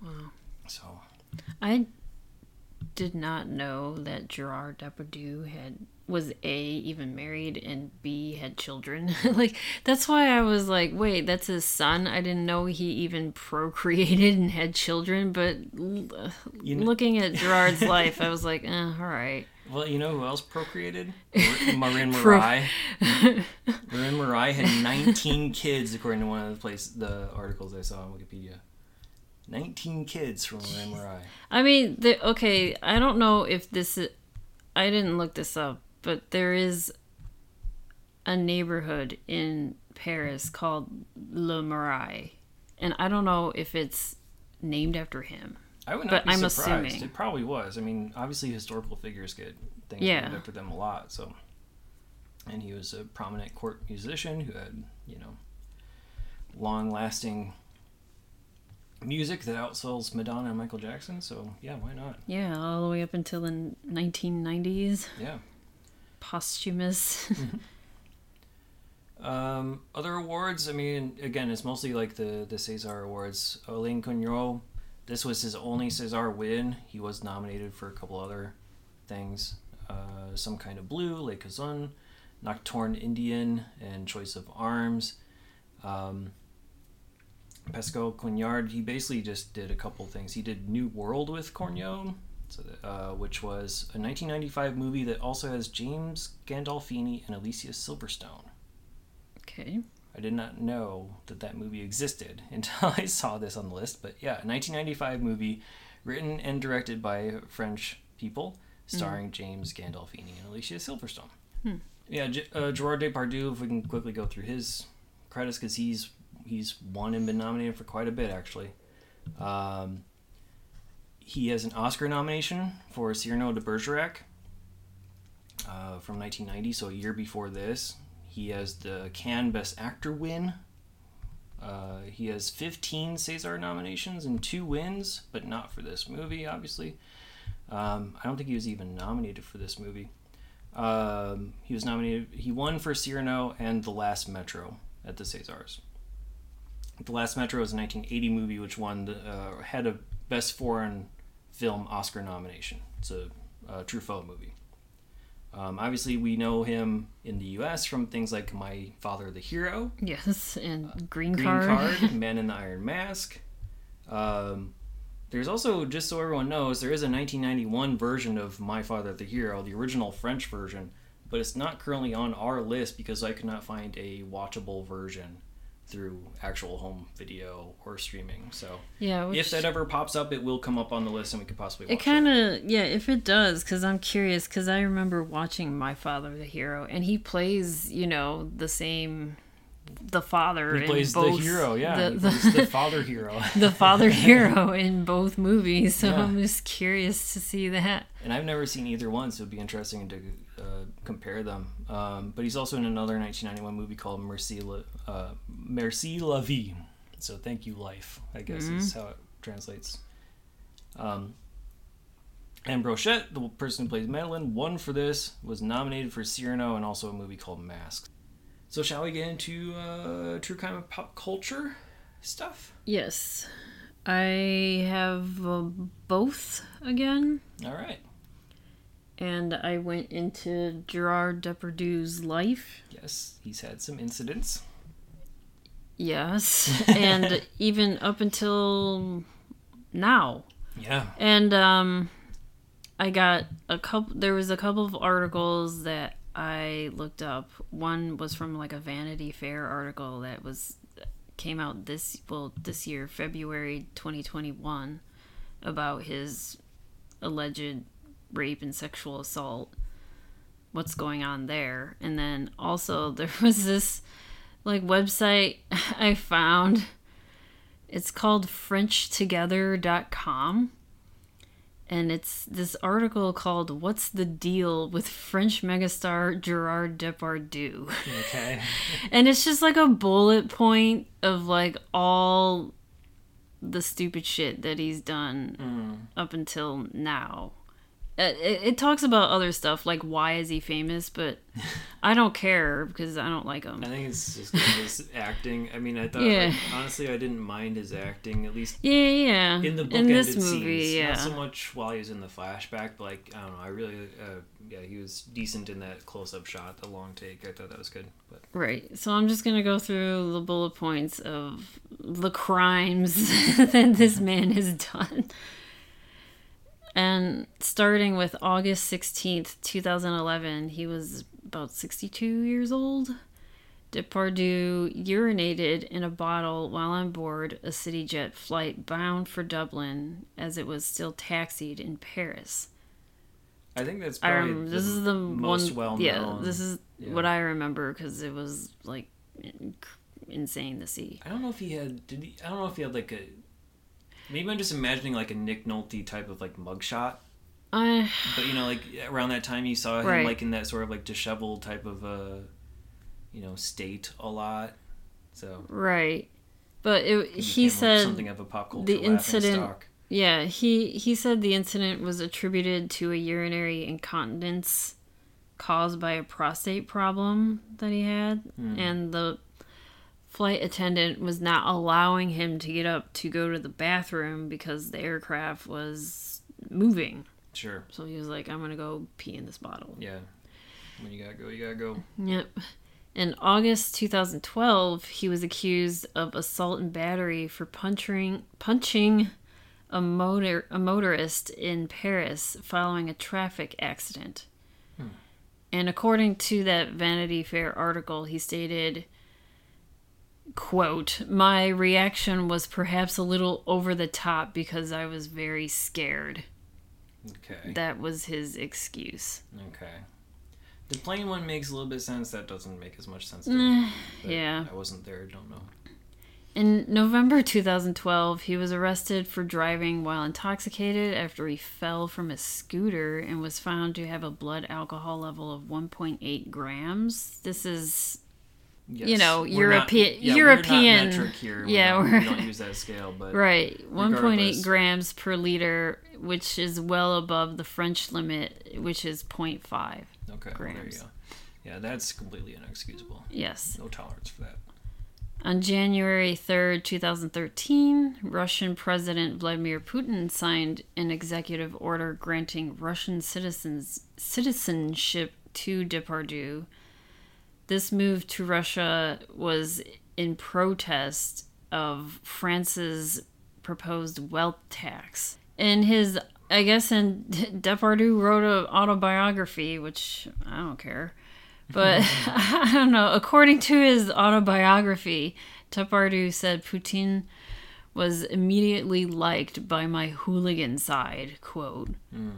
Wow. so I did not know that Gerard Depardieu had was a even married and b had children. like that's why I was like, wait, that's his son. I didn't know he even procreated and had children. But l- You kn- looking at Gerard's life, I was like, eh, all right. Well you know who else procreated Mar- Marin Marais Marin Marais had 19 kids according to one of the place the articles I saw on Wikipedia 19 kids from Marin Marais I mean, the, okay, I don't know if this is. I didn't look this up, but there is a neighborhood in Paris called Le Marais, and I don't know if it's named after him. I would not But be I'm surprised. assuming. It probably was. I mean, obviously historical figures get things Yeah. named after them a lot. So, and he was a prominent court musician who had, you know, long-lasting music that outsells Madonna and Michael Jackson. So, yeah, why not? Yeah, all the way up until the 1990s, Yeah. posthumous. Um, other awards. I mean, again, it's mostly like the the César awards. Alain Cugnot. This was his only César win. He was nominated for a couple other things. Uh, Some kind of blue, Le Cazon, Nocturne Indian, and Choice of Arms. Um, Pascal Quignard. He basically just did a couple things. He did New World with Corneau. So, uh, which was a 1995 movie that also has James Gandolfini and Alicia Silverstone. okay. I did not know that that movie existed until I saw this on the list. But yeah, 1995 movie, written and directed by French people, starring James Gandolfini and Alicia Silverstone. Yeah, J- uh, Gerard Depardieu. If we can quickly go through his credits, because he's he's won and been nominated for quite a bit actually. Um, he has an Oscar nomination for Cyrano de Bergerac uh, from 1990, so a year before this. He has the Cannes Best Actor win. Uh, he has 15 César nominations and two wins, but not for this movie, obviously. Um, I don't think he was even nominated for this movie. Um, he was nominated. He won for Cyrano and The Last Metro at the Césars. The Last Metro is a 1980 movie which won the uh, had a Best Foreign Film Oscar nomination. It's a, a Truffaut movie. Um, obviously, we know him in the U.S. from things like My Father the Hero, Yes, and Green, Green Card. Card, Men in the Iron Mask. Um, there's also, just so everyone knows, there is a 1991 version of My Father the Hero, the original French version, but it's not currently on our list because I could not find a watchable version through actual home video or streaming. So yeah, which, if that ever pops up, it will come up on the list and we could possibly watch it kind of yeah, if it does, because I'm curious, because I remember watching My Father the Hero, and he plays you know the same, the father. He in plays both, the hero, yeah. the, he the, the father hero. the father hero in both movies. So Yeah. I'm just curious to see that. and I've never seen either one, so it'd be interesting to uh, compare them. Um, but he's also in another 1991 movie called Merci la, uh, Merci la vie. So thank you, life. I guess is how it translates. Um, Anne Brochet, the person who plays Madeline, won for this, was nominated for Cyrano, and also a movie called Masks. So shall we get into uh, true crime and pop culture stuff? Yes, I have uh, both again. All right. And I went into Gerard Depardieu's life. Yes, he's had some incidents. Yes, and even up until now. Yeah. And um I got a couple there was a couple of articles that I looked up. One was from like a Vanity Fair article that was came out this well this year, February 2021 about his alleged rape and sexual assault. What's going on there? And then also there was this like website I found it's called FrenchTogether.com. And it's this article called What's the Deal with French Megastar Gerard Depardieu? Okay. and it's just like a bullet point of like all the stupid shit that he's done mm. up until now. It, it talks about other stuff like why is he famous, but I don't care because I don't like him. I think it's just his acting. I mean, I thought, Yeah. like, honestly, I didn't mind his acting, at least Yeah, yeah. in the bookended in this movie, scenes. yeah. Not so much while he was in the flashback, but, like, I don't know, I really, uh, yeah, he was decent in that close up shot, the long take. I thought that was good. But Right. So I'm just going to go through the bullet points of the crimes that this man has done. And starting with August 16th, 2011, he was about 62 years old. Depardieu urinated in a bottle while on board a CityJet flight bound for Dublin as it was still taxied in Paris. I think that's I probably remember this the is the most one. well yeah, known. this is yeah. what I remember because it was like insane to see. I don't know if he had. Did he? I don't know if he had like a. Maybe I'm just imagining like a Nick Nolte type of like mugshot. I But you know, like around that time, you saw him Right. like in that sort of like disheveled type of uh, you know, state a lot. So right, but it, he said something of a pop culture the incident- stock. yeah he he said the incident was attributed to a urinary incontinence caused by a prostate problem that he had, Hmm. and the flight attendant was not allowing him to get up to go to the bathroom because the aircraft was moving. Sure. So he was like, I'm gonna go pee in this bottle. Yeah. When you gotta go, you gotta go. Yep. In August 2012, he was accused of assault and battery for punching punching a motor a motorist in Paris following a traffic accident. Hmm. And according to that Vanity Fair article, he stated quote my reaction was perhaps a little over the top because i was very scared Okay. that was his excuse Okay. The plane one makes a little bit sense. That doesn't make as much sense. To me. Eh, but yeah. I wasn't there. Don't know. In November 2012, he was arrested for driving while intoxicated after he fell from a scooter and was found to have a blood alcohol level of 1.8 grams. This is Yes. You know, We're not- European- yeah, European- We're not metric here. We yeah, we're- we don't use that scale, but right 1.8 grams per liter, which is well above the French limit, which is 0.5. Okay, well, there you go. Yeah, that's completely inexcusable. Yes. No tolerance for that. On January 3rd, 2013, Russian President Vladimir Putin signed an executive order granting Russian citizens citizenship to Depardieu. This move to Russia was in protest of France's proposed wealth tax. In his, I guess, in Depardieu wrote an autobiography, which I don't care. But I don't know. According to his autobiography, Depardieu said Putin was immediately liked by my hooligan side. Quote. Hmm.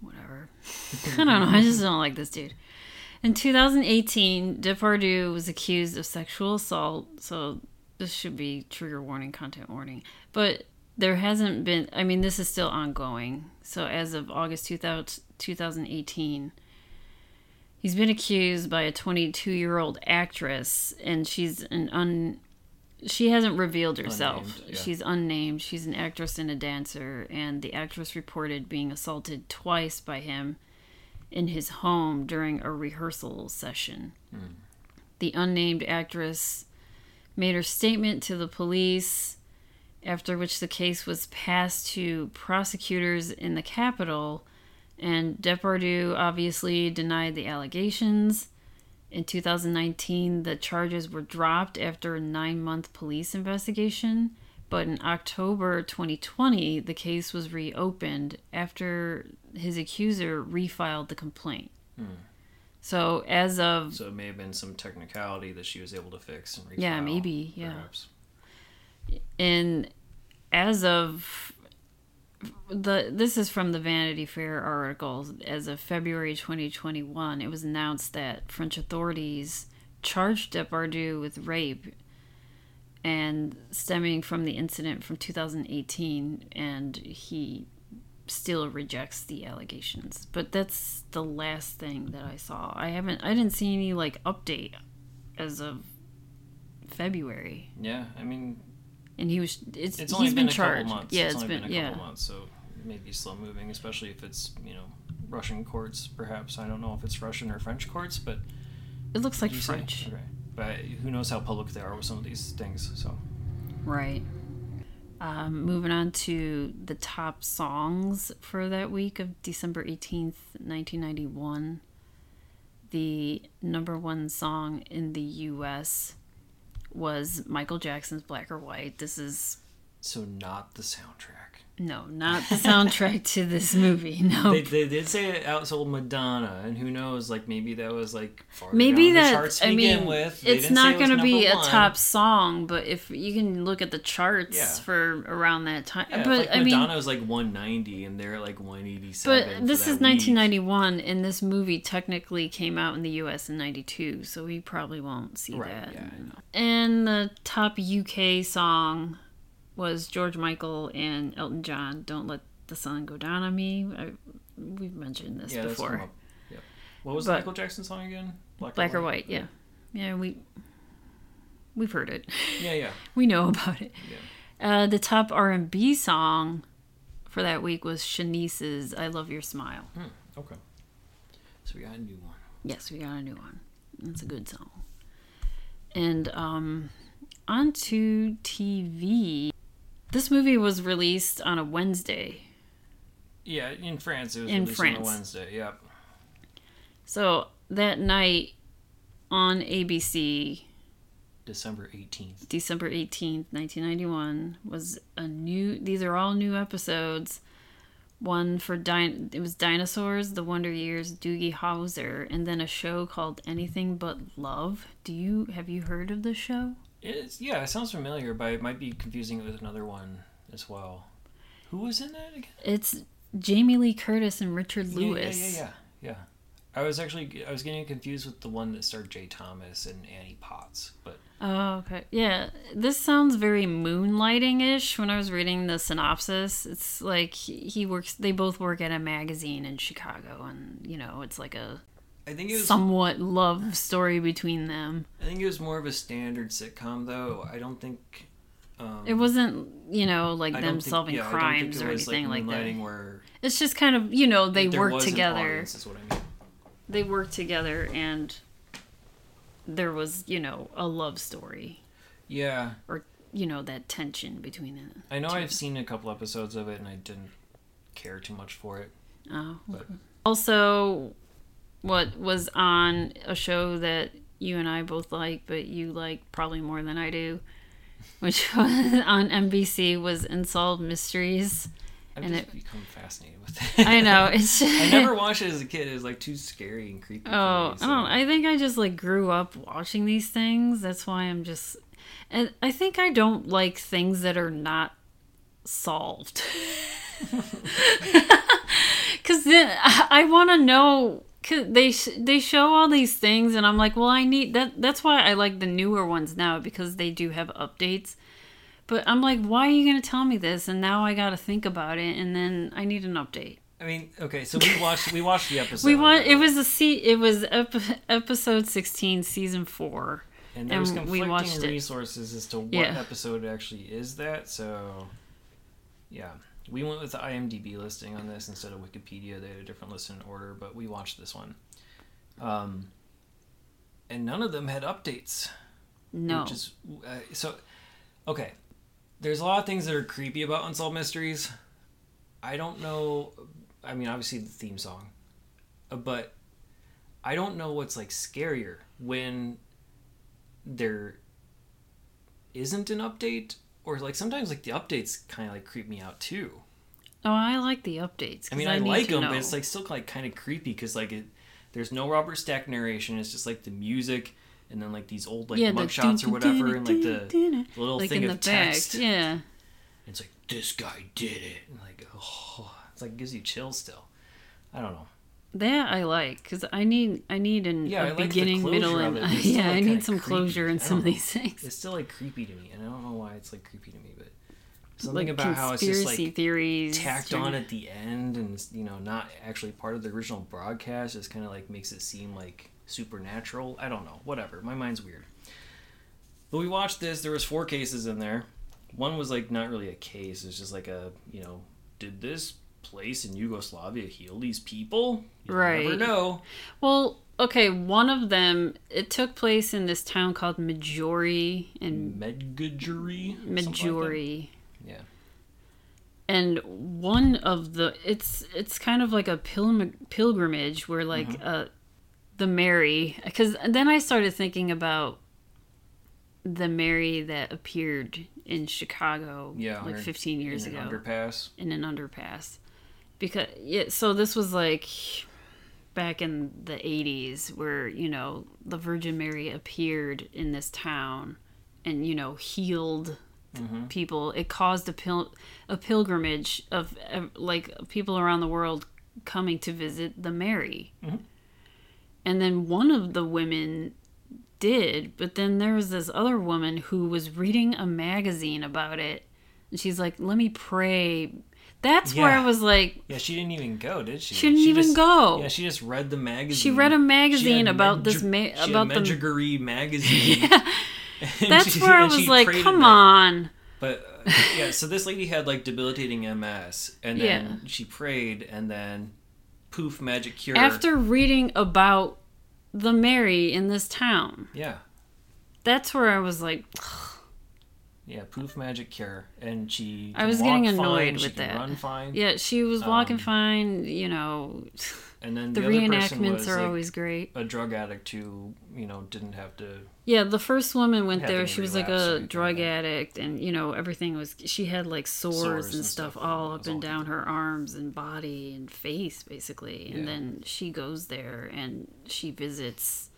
Whatever. I don't know. I just don't like this dude. In 2018, Depardieu was accused of sexual assault. So this should be trigger warning, content warning. But there hasn't been. I mean, this is still ongoing. So as of August 2000, 2018. He's been accused by a 22 year old actress, and she's an un. She hasn't revealed herself. Unnamed, yeah. She's unnamed. She's an actress and a dancer, and the actress reported being assaulted twice by him in his home during a rehearsal session. The unnamed actress made her statement to the police, after which the case was passed to prosecutors in the capital and Depardieu obviously denied the allegations. In 2019, the charges were dropped after a nine month police investigation. But in October 2020, the case was reopened after his accuser refiled the complaint. Hmm. So, as of So it may have been some technicality that she was able to fix and refile. Yeah, maybe, yeah. Perhaps. and as of the this is from the Vanity Fair article as of February 2021 it was announced that French authorities charged Depardieu with rape and stemming from the incident from 2018 and he still rejects the allegations. But that's the last thing that I saw. I haven't I didn't see any like update as of February. Yeah, I mean, and he was it's, it's only he's been, been a charged. couple months. yeah it's it's only been, been, a yeah. couple months, so it may be slow moving, especially if it's you know Russian courts. Perhaps. I don't know if it's Russian or French courts, but it looks like did you say? french. Okay, but who knows how public they are with some of these things? So right um, moving on to the top songs for that week of december 18th 1991 the number one song in the us was michael jackson's black or white this is so not the soundtrack. No not the soundtrack to this movie no They, they did say it outsold Madonna, and who knows? Like maybe that was like Maybe that charts I begin mean, with. It's not it going to be number a top song, but if you can look at the charts Yeah. for around that time, Yeah, but like I mean, Madonna was like 190, and they're like 187. but this is week. 1991, and this movie technically came out in the U.S. in '92, so we probably won't see Right, that. yeah, I know. And the top UK song was George Michael and Elton John. "Don't Let the Sun Go Down on Me." I, we've mentioned this Yeah, that's before. Yep. What was But- the Michael Jackson song again? Black or white, yeah, yeah. We we've heard it. Yeah, yeah. we know about it. Yeah. Uh, the top R and B song for that week was Shanice's "I Love Your Smile." Hmm, okay. So we got a new one. Yes, we got a new one. It's a good song. And um, onto TV. This movie was released on a Wednesday. Yeah, in France it was In released on a France. Wednesday. Yep. So that night on ABC, December 18th. December 18th, 1991, was a new, these are all new episodes. One for din- it was Dinosaurs, The Wonder Years, Doogie Howser, and then a show called Anything But Love. Do you have you heard of this show? It's, yeah, it sounds familiar, but it might be confusing it with another one as well. Who was in that again? It's Jamie Lee Curtis and Richard Yeah, Lewis. Yeah, yeah, yeah, yeah. I was actually I was getting confused with the one that starred Jay Thomas and Annie Potts, but Oh, okay. Yeah, this sounds very moonlighting-ish. When I was reading the synopsis, it's like he works. They both work at a magazine in Chicago, and you know, it's like a I think it was somewhat love story between them. I think it was more of a standard sitcom though. I don't think um, It wasn't, you know, like I them think- solving yeah, I crimes or was, anything like, moonlighting that. Where It's just kind of, you know, they work together. audience, is what I mean. they work together and there was, you know, a love story Yeah, or you know that tension between them. I know I've seen a couple episodes of it and I didn't care too much for it. Oh. But Also, what was on a show that you and I both like, but you like probably more than I do, which was on NBC was Unsolved Mysteries. I've And just it- become fascinated with it. I know it's. I never watched it as a kid. It was like too scary and creepy. Oh, me, I don't. I think I just like grew up watching these things. That's why I'm just, and I think I don't like things that are not solved. Cause then I, I want to know. Cause they sh- they show all these things, and I'm like, well, I need that. That's why I like the newer ones now because they do have updates. But I'm like, why are you gonna tell me this? And now I got to think about it, and then I need an update. I mean, okay, so we watched we watched the episode. We want it was a se- it was ep- episode 16 season 4. and there's and we conflicting watched it. resources as to what Yeah. episode actually is that. So, yeah, we went with the IMDb listing on this instead of Wikipedia. They had a different list in order, but we watched this one. Um, and none of them had updates. No. Which is uh, so okay. There's a lot of things that are creepy about Unsolved Mysteries. I don't know. I mean, obviously the theme song, uh, but I don't know what's like scarier when there isn't an update, or like sometimes like the updates kind of like creep me out too. oh, I like the updates. I mean, I, need like them, know. but it's like still like kind of creepy because like it, there's no Robert Stack narration. It's just like the music and then like these old like yeah, mugshots or whatever, and like the little like thing in of the back. text. Yeah. It's like this guy did it, and like oh, it's like gives you chills still. I don't know. That I like cuz I need I need an Yeah, I a like beginning, middle and it, but it's still, yeah, like, I need some creepy. closure in some of these things. It's still like creepy to me, and I don't know why it's like creepy to me, but something Like about how it's just like theories tacked on at the end, and you know, not actually part of the original broadcast. Just kind of like makes it seem like supernatural. I don't know. Whatever. My mind's weird. But we watched this. There was four cases in there. One was like not really a case. It's just like a you know, did this place in Yugoslavia heal these people? Never Right. know. Well, okay, one of them it took place in this town called Majori and Medjugorje. something like. Yeah. and one of the it's it's kind of like a pilgrim, pilgrimage where like Mm-hmm. uh the mary because then i started thinking about the mary that appeared in chicago Yeah. like or 15 years in ago underpass. in an underpass because yeah so this was like back in the 80s where you know the virgin mary appeared in this town and you know healed Mm-hmm. people it caused a pil- a pilgrimage of uh, like people around the world coming to visit the mary Mhm. and then one of the women did but then there was this other woman who was reading a magazine about it and she's like let me pray that's where i was like Yeah, she didn't even go, did she? She didn't even just- go. Yeah, she just read the magazine. She read a magazine about this ma- about the- Medjugorje magazine. And that's she- where i was like come it. on But uh, yeah, so this lady had like debilitating MS, and then Yeah. she prayed, and then poof, magic cure. after reading about the mary in this town yeah, that's where i was like yeah, poof, magic cure, and she. I was getting fine, annoyed she with that. Run fine. yeah she was walking Um, fine you know and then the, the, other reenactments was are like, always great a drug addict who you know didn't have to. yeah the first woman went there she was like a drug like addict and you know everything was she had like sores, Sores and and stuff, stuff, all up and down her arms and body and face basically and Yeah. then she goes there and she visits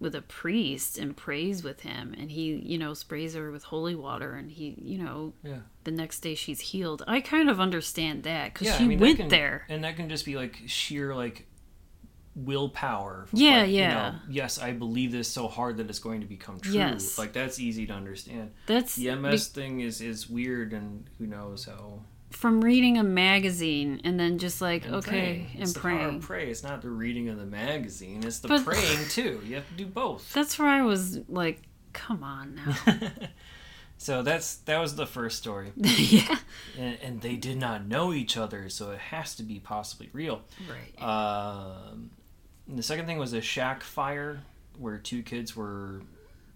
with a priest and prays with him and he you know sprays her with holy water and he you know Yeah. the next day she's healed i kind of understand that because Yeah, she I mean, went can- there and that can just be like sheer like willpower. Yeah, like, you yeah. know, yes, I believe this so hard that it's going to become true. Yes. like that's easy to understand. that's The MS thing is is weird, and who knows how. From reading a magazine and then just like and okay praying. and it's the praying of pray. It's not the reading of the magazine. It's the But- praying too. You have to do both. that's where i was like come on now so that's that was the first story, yeah and, and they did not know each other, so it has to be possibly real. right Um, the second thing was a shack fire where two kids were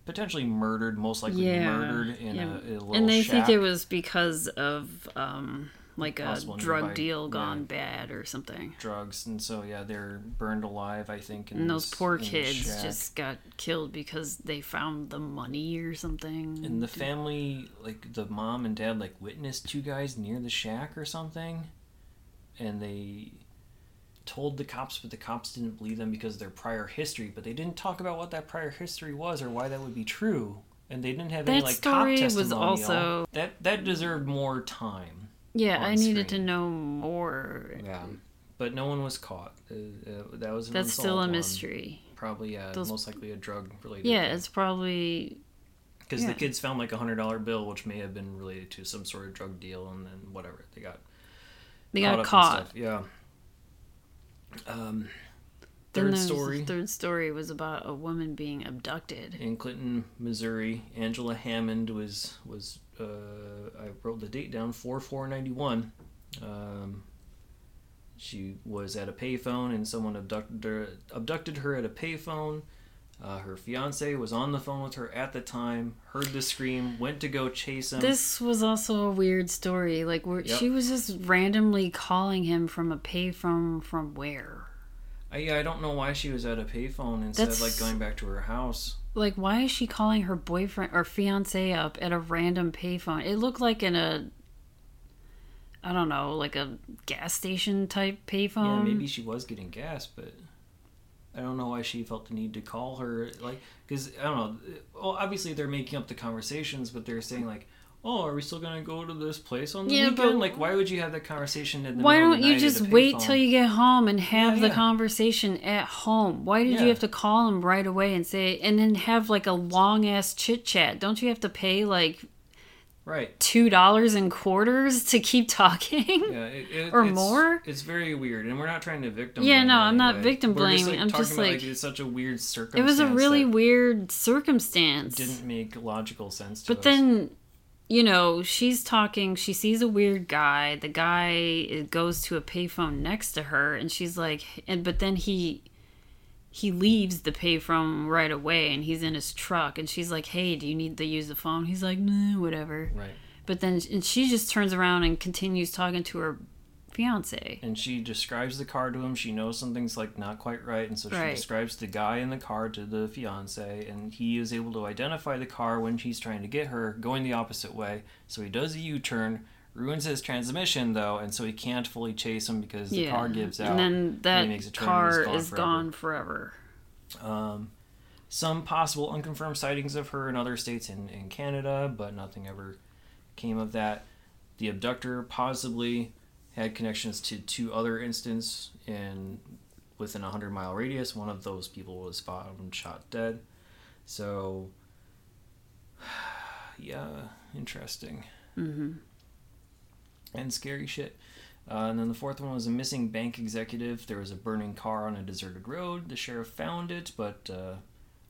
potentially murdered, most likely Yeah. murdered in Yeah. a, a little and they shack. think it was because of um like a Possible drug deal gone yeah. bad or something. drugs, and so yeah, they're burned alive. I think. In And those this- poor kids just got killed because they found the money or something. And the family, like the mom and dad, like witnessed two guys near the shack or something, and they told the cops, but the cops didn't believe them because of their prior history. But they didn't talk about what that prior history was or why that would be true, and they didn't have any That like story cop was testimonial. also- that that deserved more time. yeah, on I needed screen. to know more. Yeah, but no one was caught. Uh, uh, that was an That's still a unsolved one. mystery. Probably, yeah, Those- most likely a drug related. Yeah, it's probably Because Yeah. the kids found like a hundred dollar bill, which may have been related to some sort of drug deal, and then whatever they got they caught got up caught. and stuff. Yeah. Um, third story Third story was about a woman being abducted. in Clinton, Missouri. Angela Hammond was was uh, I wrote the date down four four ninety one. Um, she was at a payphone and someone abducted her, abducted her at a payphone. Uh, her fiance was on the phone with her at the time, heard the scream, went to go chase him. This was also a weird story. Like where Yep. she was just randomly calling him from a payphone from where? I, yeah, I don't know why she was at a payphone instead of like going back to her house. Like why is she calling her boyfriend or fiance up at a random payphone? It looked like in a I don't know, like a gas station type payphone. yeah, maybe she was getting gas, but I don't know why she felt the need to call her. Like, because I don't know. Well, obviously they're making up the conversations, but they're saying like, "Oh, are we still gonna go to this place on the Yeah, weekend?" Like, why would you have that conversation in the Why don't you just wait payphone? till you get home and have Yeah, the yeah. conversation at home? Why did you have to call him right away and say and then have like a long ass chit chat? Don't you have to pay like Right. two dollars in quarters to keep talking? Yeah, it, it, Or it's, more? It's very weird, and we're not trying to victim. Yeah, no, I'm not way. victim blaming. like, I'm talking just about, like- it's such a weird circumstance. It was a really weird circumstance. didn't make logical sense. To But us. then, you know, she's talking. She sees a weird guy. The guy goes to a payphone next to her, and she's like, and but then he he leaves the payphone right away, and he's in his truck, and she's like, "Hey, do you need to use the phone?" He's like, "Nah, whatever." right. But then, and she just turns around and continues talking to her fiance. and she describes the car to him. She knows something's like not quite right, and so she Right. describes the guy in the car to the fiance, and he is able to identify the car when she's trying to get her going the opposite way. So he does a U-turn, ruins his transmission though, and so he can't fully chase him because the car gives out. and then that he makes a and car gone is forever. gone forever. Um, some possible unconfirmed sightings of her in other states in, in Canada, but nothing ever came of that. The abductor possibly had connections to two other incidents in within a hundred mile radius. One of those people was found shot dead. So, yeah, interesting hmm and scary shit. Uh, and then the fourth one was a missing bank executive. There was a burning car on a deserted road. The sheriff found it, but uh,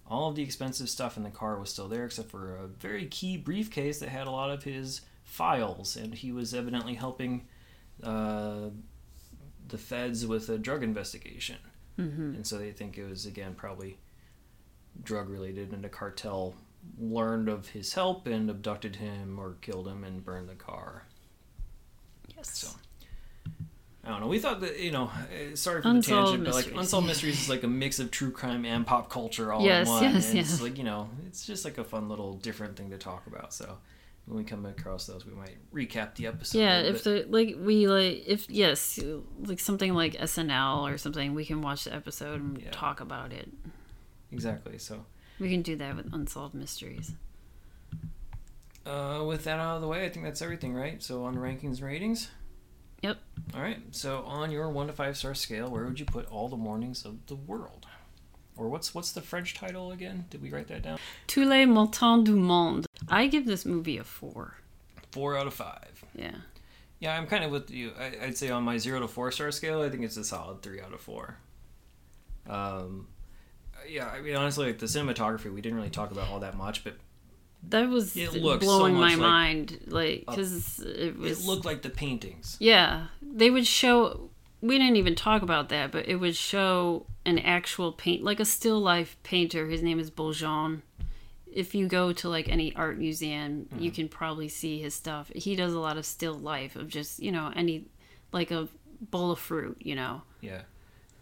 all of the expensive stuff in the car was still there, except for a very key briefcase that had a lot of his files. And he was evidently helping uh, the feds with a drug investigation. hmm And so they think it was, again, probably drug related, and a cartel learned of his help and abducted him or killed him and burned the car. Yes. So I don't know. We thought that you know, uh, sorry for Unsolved the tangent, but like unsolved mysteries is like a mix of true crime and pop culture all Yes, in one. yes, and It's like you know, it's just like a fun little different thing to talk about. So when we come across those, we might recap the episode. yeah if the like we like if yes like something like snl or something we can watch the episode and Yeah. talk about it exactly. So we can do that with unsolved mysteries uh, with that out of the way, I think that's everything, right? So on rankings and ratings. Yep. All right. So on your one to five star scale, where would you put all the mornings of the world? Or what's what's the French title again? Did we write that down? tous les matins du monde i give this movie a four Four out of five. yeah Yeah, I'm kind of with you. I, I'd say on my zero to four star scale, I think it's a solid three out of four. Um, yeah, I mean, honestly, like the cinematography, we didn't really talk about all that much, but that was It looks so blowing my like mind like because it was it looked like the paintings. yeah they would show we didn't even talk about that, but it would show an actual paint, like a still life painter. His name is Baugin. If you go to like any art museum, you mm-hmm. can probably see his stuff. He does a lot of still life of just you know any like a bowl of fruit, you know. Yeah.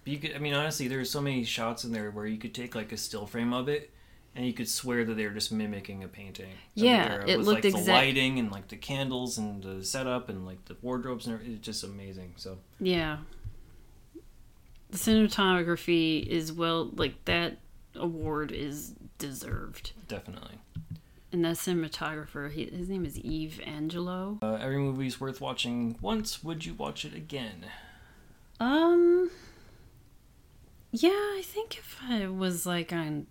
But you could, I mean, honestly, there's so many shots in there where you could take like a still frame of it, and you could swear that they were just mimicking a painting. Yeah, it with, looked like the lighting and like the candles and the setup and like the wardrobes and everything. It's just amazing. So Yeah. The cinematography is well like that award is deserved. definitely, And that cinematographer, he, his name is Yves Angelo. uh, every movie's worth watching once. Would you watch it again? Um Yeah, I think if I was like on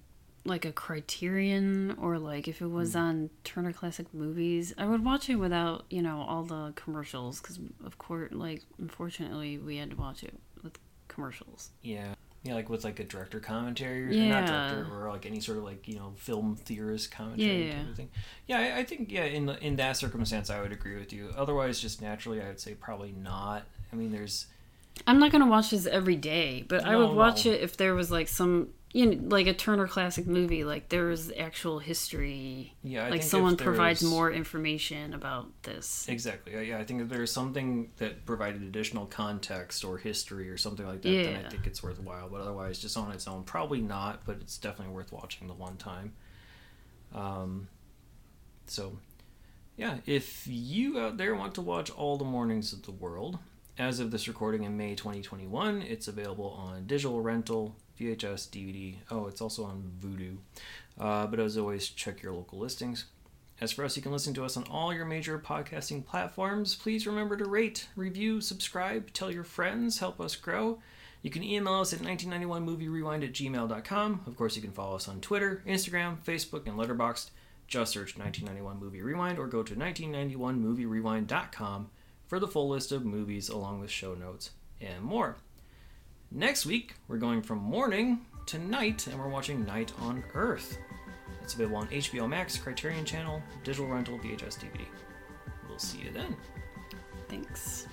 like a Criterion or like if it was hmm. on Turner Classic Movies, I would watch it without, you know, all the commercials cuz of course like unfortunately we had to watch it with commercials. Yeah. Yeah, like with like a director commentary, or not Yeah. director, or like any sort of like you know film theorist commentary Yeah, type yeah. of thing. Yeah, I, I think yeah in in that circumstance I would agree with you. Otherwise, just naturally, I would say probably not. I mean, there's I'm not gonna watch this every day, but I would watch no. it if there was like some, you know, like a Turner Classic movie, like there's actual history, yeah, I like someone provides more information about this. Exactly. Yeah, Yeah, I think if there's something that provided additional context or history or something like that, yeah. then I think it's worthwhile. But otherwise, just on its own, probably not. But it's definitely worth watching the one time. Um, so, yeah, if you out there want to watch all the mornings of the world, as of this recording in May 2021, it's available on digital rental, VHS, DVD. Oh, it's also on Vudu. Uh, but as always, check your local listings. As for us, you can listen to us on all your major podcasting platforms. Please remember to rate, review, subscribe, tell your friends, help us grow. You can email us at 1991movierewind at gmail.com. Of course, you can follow us on Twitter, Instagram, Facebook, and Letterboxd. Just search 1991 Movie Rewind or go to 1991movierewind.com for the full list of movies along with show notes and more. Next week, we're going from morning to night and we're watching Night on Earth. It's available on HBO Max, Criterion Channel, digital rental, VHS DVD. We'll see you then. Thanks.